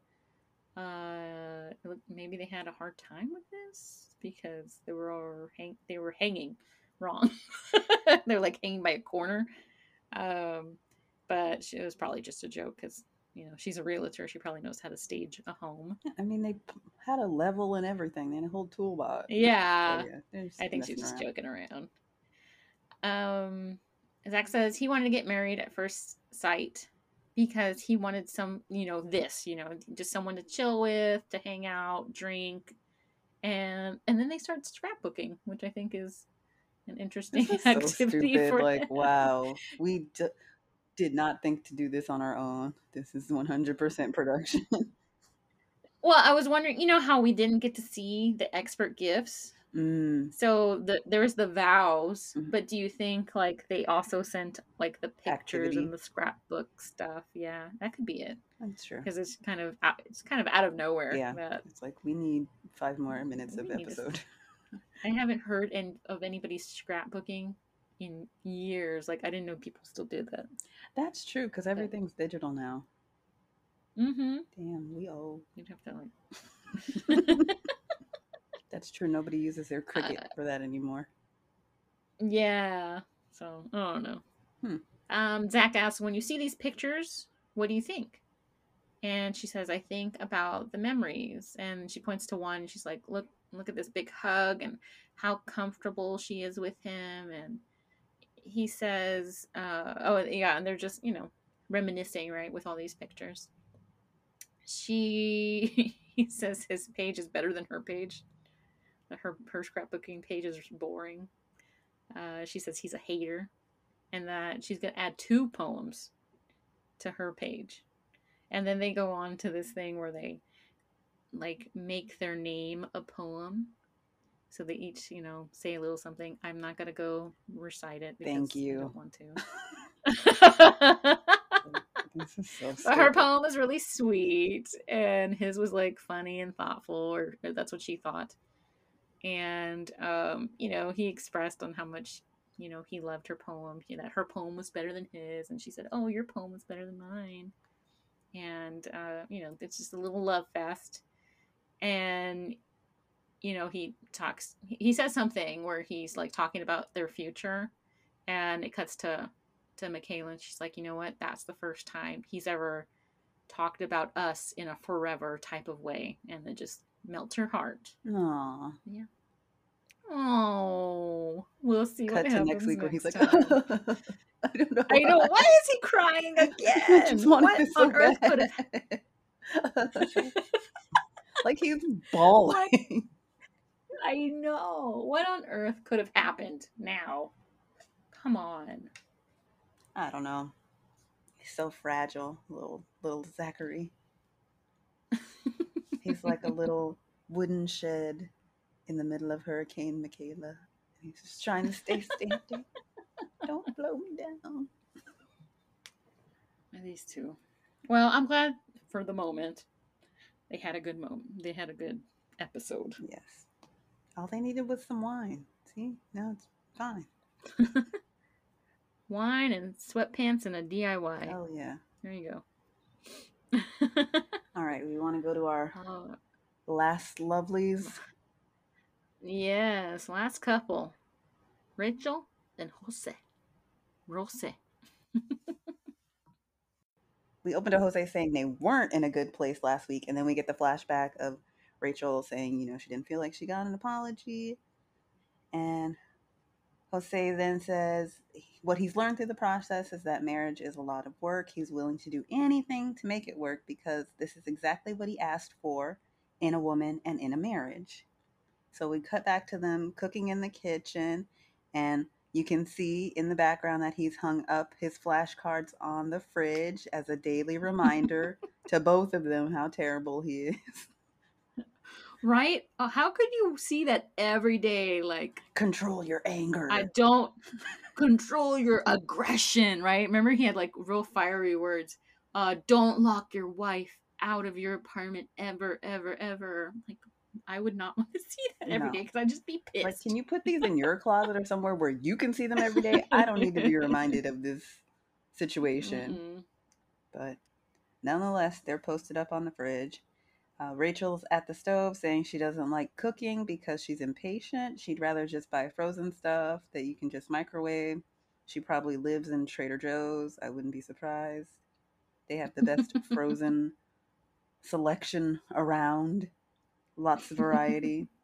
Uh, maybe they had a hard time with this because they were all hang- they were hanging wrong. They're like hanging by a corner. Um, but it was probably just a joke because you know she's a realtor. She probably knows how to stage a home. I mean, they had a level and everything. They had a whole toolbox. Yeah, So, yeah, I think she's just around. joking around. Um, Zach says he wanted to get married at first sight because he wanted some, you know, this, you know, just someone to chill with, to hang out, drink, and and then they start scrapbooking, which I think is an interesting so activity stupid. for Like, wow, we d- did not think to do this on our own. This is 100% production. Well, I was wondering, you know, how we didn't get to see the expert gifts. mm, So the there was the vows, Mhm. but do you think like they also sent like the pictures Activity. and the scrapbook stuff? Yeah, that could be it that's true. because it's kind of out, it's kind of out of nowhere. Yeah. that It's like we need five more minutes of to- episode. I haven't heard an, of anybody scrapbooking in years. Like I didn't know people still did that. That's true because everything's digital now. Mm-hmm. Damn, we old. You'd have to like. That's true. Nobody uses their Cricut Uh, for that anymore. Yeah. So I don't know. Hmm. Um, Zach asks, when you see these pictures, what do you think? And she says, I think about the memories. And she points to one. She's like, look, look at this big hug and how comfortable she is with him. And he says, uh, oh yeah, and they're just, you know, reminiscing, right, with all these pictures. She, he says his page is better than her page. Her her scrapbooking page is boring. Uh, she says he's a hater, and that she's gonna add two poems to her page, and then they go on to this thing where they like make their name a poem. So they each, you know, say a little something. I'm not gonna go recite it. Thank because I you. don't want to. This is so But her poem was really sweet, and his was like funny and thoughtful, or or that's what she thought. And um, you know, he expressed on how much you know he loved her poem. You know, that her poem was better than his, and she said, "Oh, your poem was better than mine." And uh, you know, it's just a little love fest. And you know, he talks. He says something where he's like talking about their future, and it cuts to to Michaela, and she's like, you know what? That's the first time he's ever talked about us in a forever type of way, and it just melts her heart. Aw. Oh, we'll see Cut what to happens next week where he's like. I don't know. I know. why. Why is he crying again? what so on earth could have? bad. like he's bawling. I know. What on earth could have happened now? Come on. I don't know. He's so fragile, little little Zachary. He's like a little wooden shed in the middle of Hurricane Michaela. He's just trying to stay standing. Don't blow me down. And these two. Well, I'm glad for the moment. They had a good moment. They had a good episode. Yes. All they needed was some wine. See? Now it's fine. Wine and sweatpants and a DIY. Oh yeah. There you go. All right, we want to go to our Oh, last lovelies. yes, last couple. Rachel and Jose. Rose. we opened to Jose saying they weren't in a good place last week, and then we get the flashback of Rachel saying, you know, she didn't feel like she got an apology. And Jose then says what he's learned through the process is that marriage is a lot of work. He's willing to do anything to make it work because this is exactly what he asked for in a woman and in a marriage. So we cut back to them cooking in the kitchen, and you can see in the background that he's hung up his flashcards on the fridge as a daily reminder to both of them how terrible he is. Right? Uh, how could you see that every day? Like, Control your anger. I don't control your aggression, right? Remember, he had like real fiery words. Uh, don't lock your wife out of your apartment ever, ever, ever. Like, I would not want to see that every No. day because I'd just be pissed. like, can you put these in your closet or somewhere where you can see them every day? I don't need to be reminded of this situation. Mm-mm. But nonetheless, they're posted up on the fridge. Uh, Rachel's at the stove saying she doesn't like cooking because she's impatient. She'd rather just buy frozen stuff that you can just microwave. She probably lives in Trader Joe's. I wouldn't be surprised. They have the best frozen selection around, lots of variety.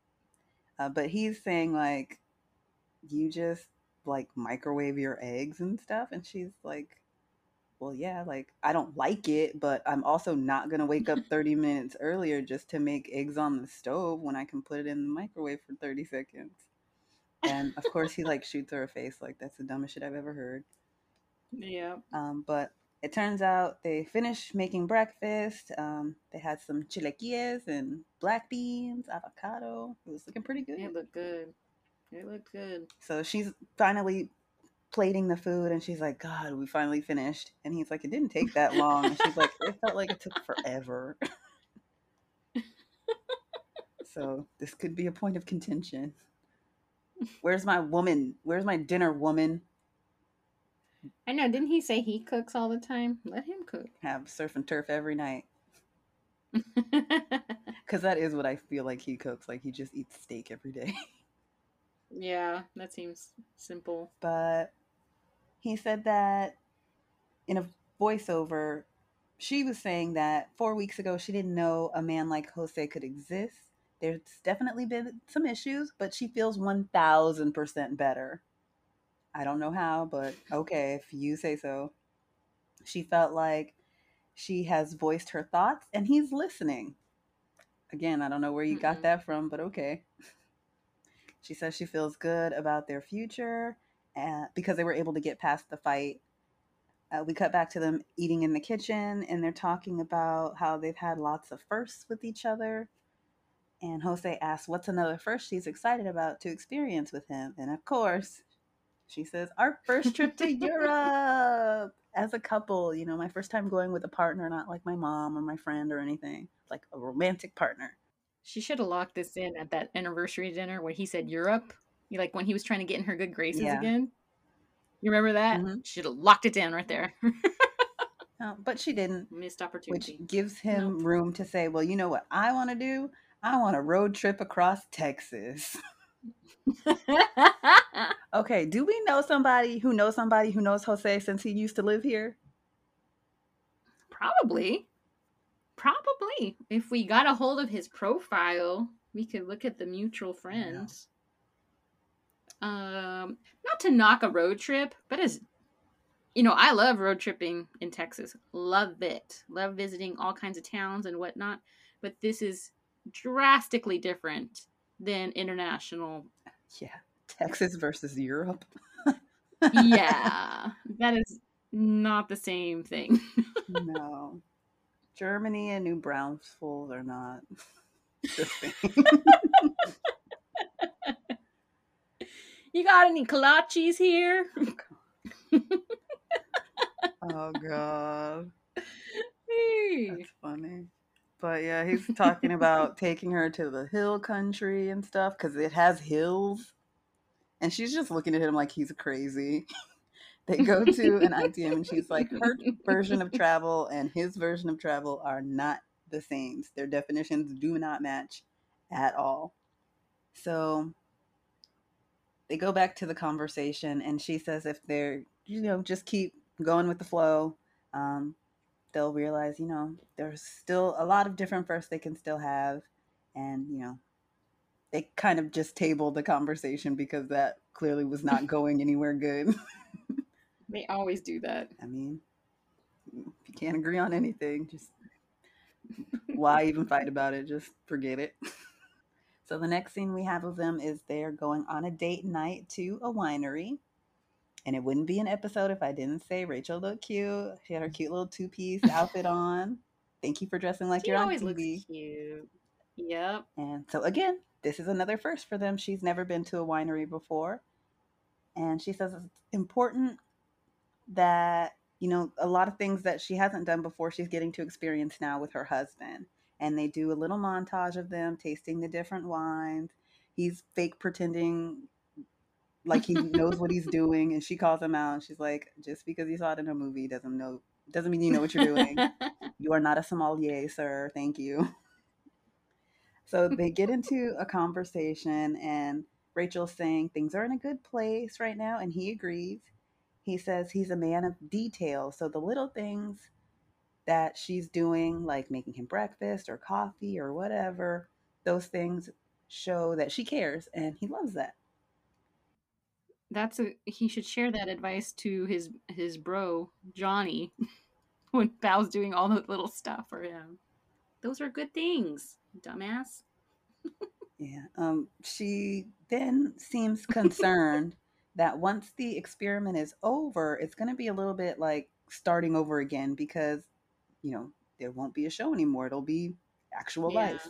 Uh, but he's saying, like, you just like microwave your eggs and stuff. And she's like, well, yeah, like I don't like it, but I'm also not going to wake up 30 minutes earlier just to make eggs on the stove when I can put it in the microwave for 30 seconds. And of course, he like shoots her a face like that's the dumbest shit I've ever heard. Yeah. Um, but it turns out they finished making breakfast. Um, they had some chilaquiles and black beans, avocado. It was looking pretty good. It looked good. It looked good. So she's finally plating the food and she's like, God, we finally finished. And he's like, It didn't take that long. And she's like, It felt like it took forever. so this could be a point of contention. Where's my woman? Where's my dinner woman? I know. Didn't he say he cooks all the time? Let him cook. Have surf and turf every night. Because that is what I feel like he cooks. Like he just eats steak every day. yeah, that seems simple. But he said that in a voiceover, she was saying that four weeks ago she didn't know a man like Jose could exist. There's definitely been some issues, but she feels 1000% better. I don't know how, but okay, if you say so. She felt like she has voiced her thoughts and he's listening. Again, I don't know where you got Mm-mm. that from, but okay. She says she feels good about their future uh, because they were able to get past the fight. Uh, we cut back to them eating in the kitchen and they're talking about how they've had lots of firsts with each other. And Jose asks, What's another first she's excited about to experience with him? And of course, she says, Our first trip to Europe as a couple. You know, my first time going with a partner, not like my mom or my friend or anything, like a romantic partner. She should have locked this in at that anniversary dinner where he said Europe. You like when he was trying to get in her good graces Yeah. again. You remember that? Mhm. Should have locked it down right there. No, but she didn't, Missed opportunity. which opportunity. gives him room to say, Well, you know what I want to do? I want a road trip across Texas. Okay, do we know somebody who knows somebody who knows Jose since he used to live here? Probably. Probably. If we got a hold of his profile, we could look at the mutual friends. Um, not to knock a road trip, but as you know, I love road tripping in Texas. Love it. Love visiting all kinds of towns and whatnot. But this is drastically different than international. Yeah, Texas versus Europe. yeah, that is not the same thing. no, Germany and New Braunfels are not the same. You got any kolaches here? oh god, Hey. that's funny. But yeah, he's talking about taking her to the hill country and stuff because it has hills, and she's just looking at him like he's crazy. they go to an ITM, and she's like, her version of travel and his version of travel are not the same. Their definitions do not match at all. So they go back to the conversation, and she says if they're, you know, just keep going with the flow, um, they'll realize, you know, there's still a lot of different firsts they can still have. And, you know, they kind of just tabled the conversation because that clearly was not going anywhere good. They always do that. I mean, if you can't agree on anything, just why even fight about it? Just forget it. So the next scene we have of them is they're going on a date night to a winery. And it wouldn't be an episode if I didn't say Rachel looked cute. She had her cute little two piece outfit on. Thank you for dressing like She you're on always TV. looks cute. Yep. And so again, this is another first for them. She's never been to a winery before. And she says it's important that, you know, a lot of things that she hasn't done before, she's getting to experience now with her husband. And they do a little montage of them tasting the different wines. He's fake pretending like he knows what he's doing and she calls him out and she's like, just because you saw it in a movie doesn't know doesn't mean you know what you're doing. you are not a sommelier, sir. Thank you. So they get into a conversation, and Rachel's saying things are in a good place right now, and he agrees. He says he's a man of detail. So the little things that she's doing, like making him breakfast or coffee or whatever, those things show that she cares, and he loves that. That's a he should share that advice to his his bro Johnny when Bao's doing all the little stuff for him. Those are good things, dumbass. Yeah. Um, she then seems concerned that once the experiment is over, it's going to be a little bit like starting over again because, you know, there won't be a show anymore. It'll be actual Yeah. life.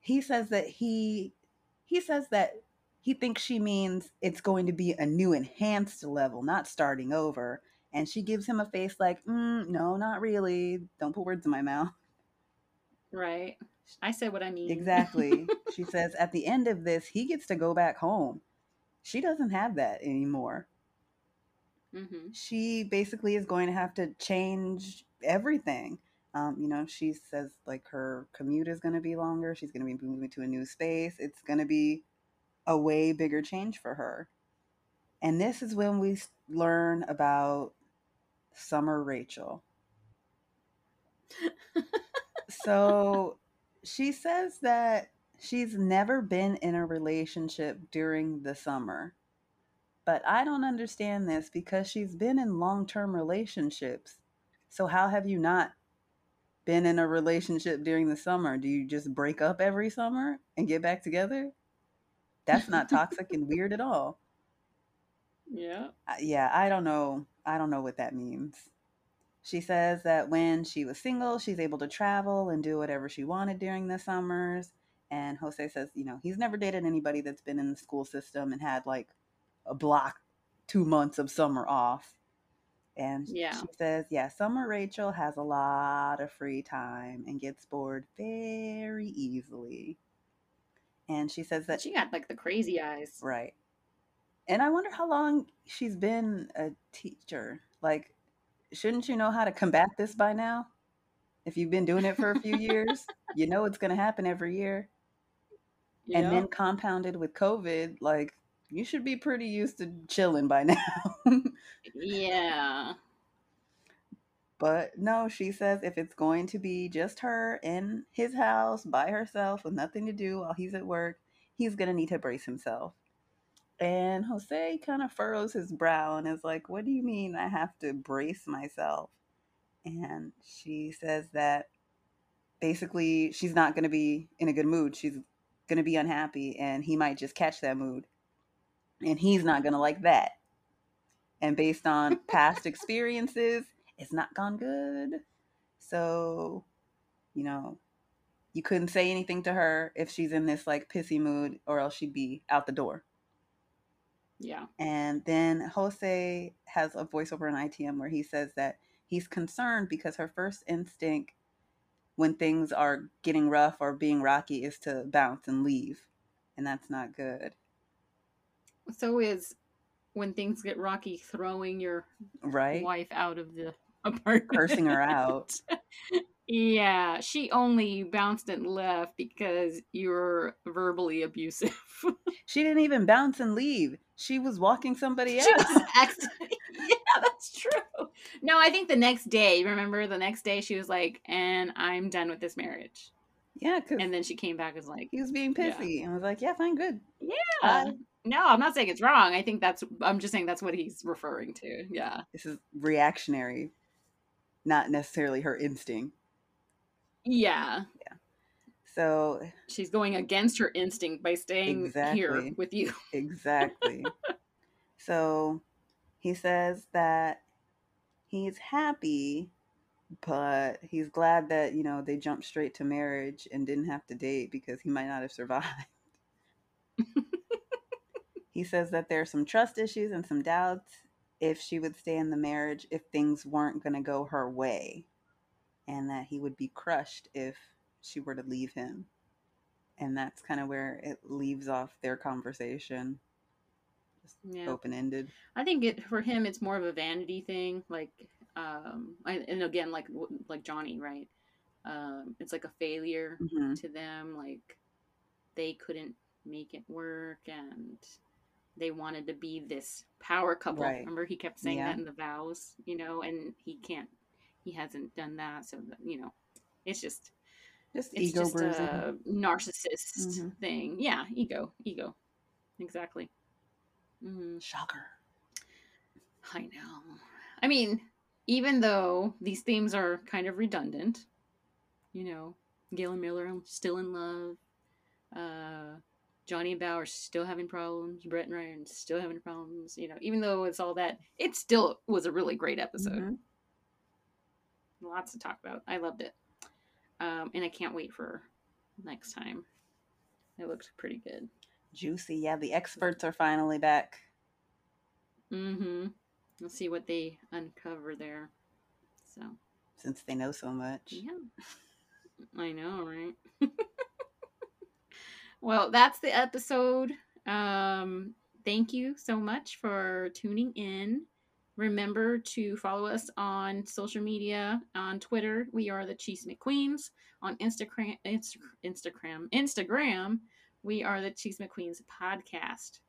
He says that he he says that he thinks she means it's going to be a new enhanced level, not starting over. And she gives him a face like, mm, no, not really. Don't put words in my mouth. Right. I said what I mean. Exactly. she says at the end of this, he gets to go back home. She doesn't have that anymore. Hmm She basically is going to have to change everything. Um, you know, she says like her commute is going to be longer. She's going to be moving to a new space. It's going to be a way bigger change for her. And this is when we learn about Summer Rachel. so she says that she's never been in a relationship during the summer. But I don't understand this because she's been in long term relationships. So, how have you not been in a relationship during the summer? Do you just break up every summer and get back together? That's not toxic and weird at all. Yeah. Yeah, I don't know. I don't know what that means. She says that when she was single, she's able to travel and do whatever she wanted during the summers. And Jose says, you know, he's never dated anybody that's been in the school system and had like block two months of summer off. And Yeah. she says, yeah, Summer Rachel has a lot of free time and gets bored very easily. And she says that She got like the crazy eyes. Right. And I wonder how long she's been a teacher. Like, shouldn't you know how to combat this by now? If you've been doing it for a few years, you know it's going to happen every year. And then compounded with COVID, like, you should be pretty used to chilling by now. yeah. but no, she says if it's going to be just her in his house by herself with nothing to do while he's at work, he's going to need to brace himself. And Jose kind of furrows his brow and is like, What do you mean I have to brace myself? And she says that basically she's not going to be in a good mood. She's going to be unhappy, and he might just catch that mood. And he's not going to like that. And based on past experiences, it's not gone good. So, you know, you couldn't say anything to her if she's in this like pissy mood, or else she'd be out the door. Yeah. And then Jose has a voiceover in ITM where he says that he's concerned because her first instinct when things are getting rough or being rocky is to bounce and leave. And that's not good. So is when things get rocky, throwing your Right? wife out of the apartment. Cursing her out. yeah, she only bounced and left because you're verbally abusive. She didn't even bounce and leave. She was walking somebody she else. yeah, that's true. No, I think the next day, remember the next day she was like, and I'm done with this marriage. Yeah, And then she came back and was like, he was being Yeah. pissy. And I was like, yeah, fine, good. yeah. Bye. No, I'm not saying it's wrong. I think that's, I'm just saying that's what he's referring to. Yeah. This is reactionary, not necessarily her instinct. Yeah. Yeah. So, She's going against her instinct by staying here with you. exactly. so, he says that he's happy, but he's glad that, you know, they jumped straight to marriage and didn't have to date because he might not have survived. He says that there's some trust issues and some doubts if she would stay in the marriage if things weren't going to go her way, and that he would be crushed if she were to leave him. And that's kind of where it leaves off their conversation. Just Yeah. open ended. I think it for him it's more of a vanity thing, like um, I, and again, like like Johnny, right? Um, it's like a failure hmm to them. Like they couldn't make it work and they wanted to be this power couple. Right. Remember, he kept saying Yeah. that in the vows, you know, and he can't, he hasn't done that. So, that, you know, it's just, Just it's ego just bruising. a narcissist Mhm. thing. Yeah, ego, ego. Exactly. hmm Shocker. I know. I mean, even though these themes are kind of redundant, you know, Gil and Myrla I'm still in love. Uh, Johnny and Bao still having problems. Brett and Ryan still having problems. You know, even though it's all that, it still was a really great episode. Mhm. Lots to talk about. I loved it, um, and I can't wait for next time. It looked pretty good. Juicy. Yeah, the experts are finally back. Mm-hmm. Let's see what they uncover there. So. Since they know so much. Yeah. I know, right? well, that's the episode. Um, thank you so much for tuning in. Remember to follow us on social media. On Twitter, we are the Cheese McQueens. On Instagram, Insta- Instagram, Instagram, we are the Cheese McQueens podcast.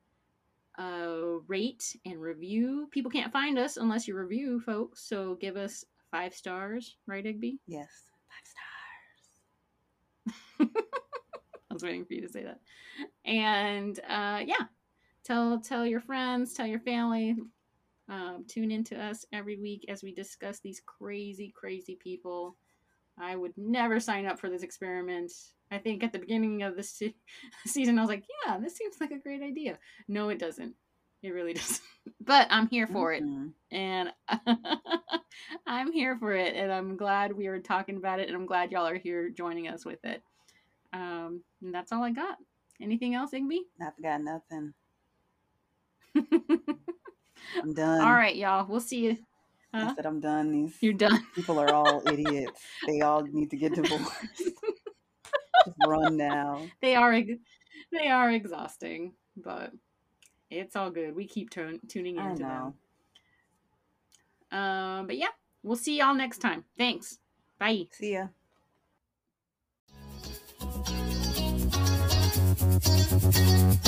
Uh, rate and review. People can't find us unless you review, folks. So give us five stars, right, Igby? Yes. Five stars. I was waiting for you to say that. And uh, yeah, tell tell your friends, tell your family. Um, tune into us every week as we discuss these crazy, crazy people. I would never sign up for this experiment. I think at the beginning of this se- season, I was like, "Yeah, this seems like a great idea." No, it doesn't. It really doesn't. But I'm here for it Mhm. and I'm here for it, and I'm glad we were talking about it, and I'm glad y'all are here joining us with it. Um, and that's all I got. Anything else, Igby? I've got nothing. I'm done. all right, y'all. We'll see you. I said I'm done. These You're done. people are all idiots. They all need to get divorced. Just run now. they are they are exhausting, but it's all good. We keep tun- tuning into them. Um, but yeah, we'll see y'all next time. Thanks. Bye. See ya. Müzik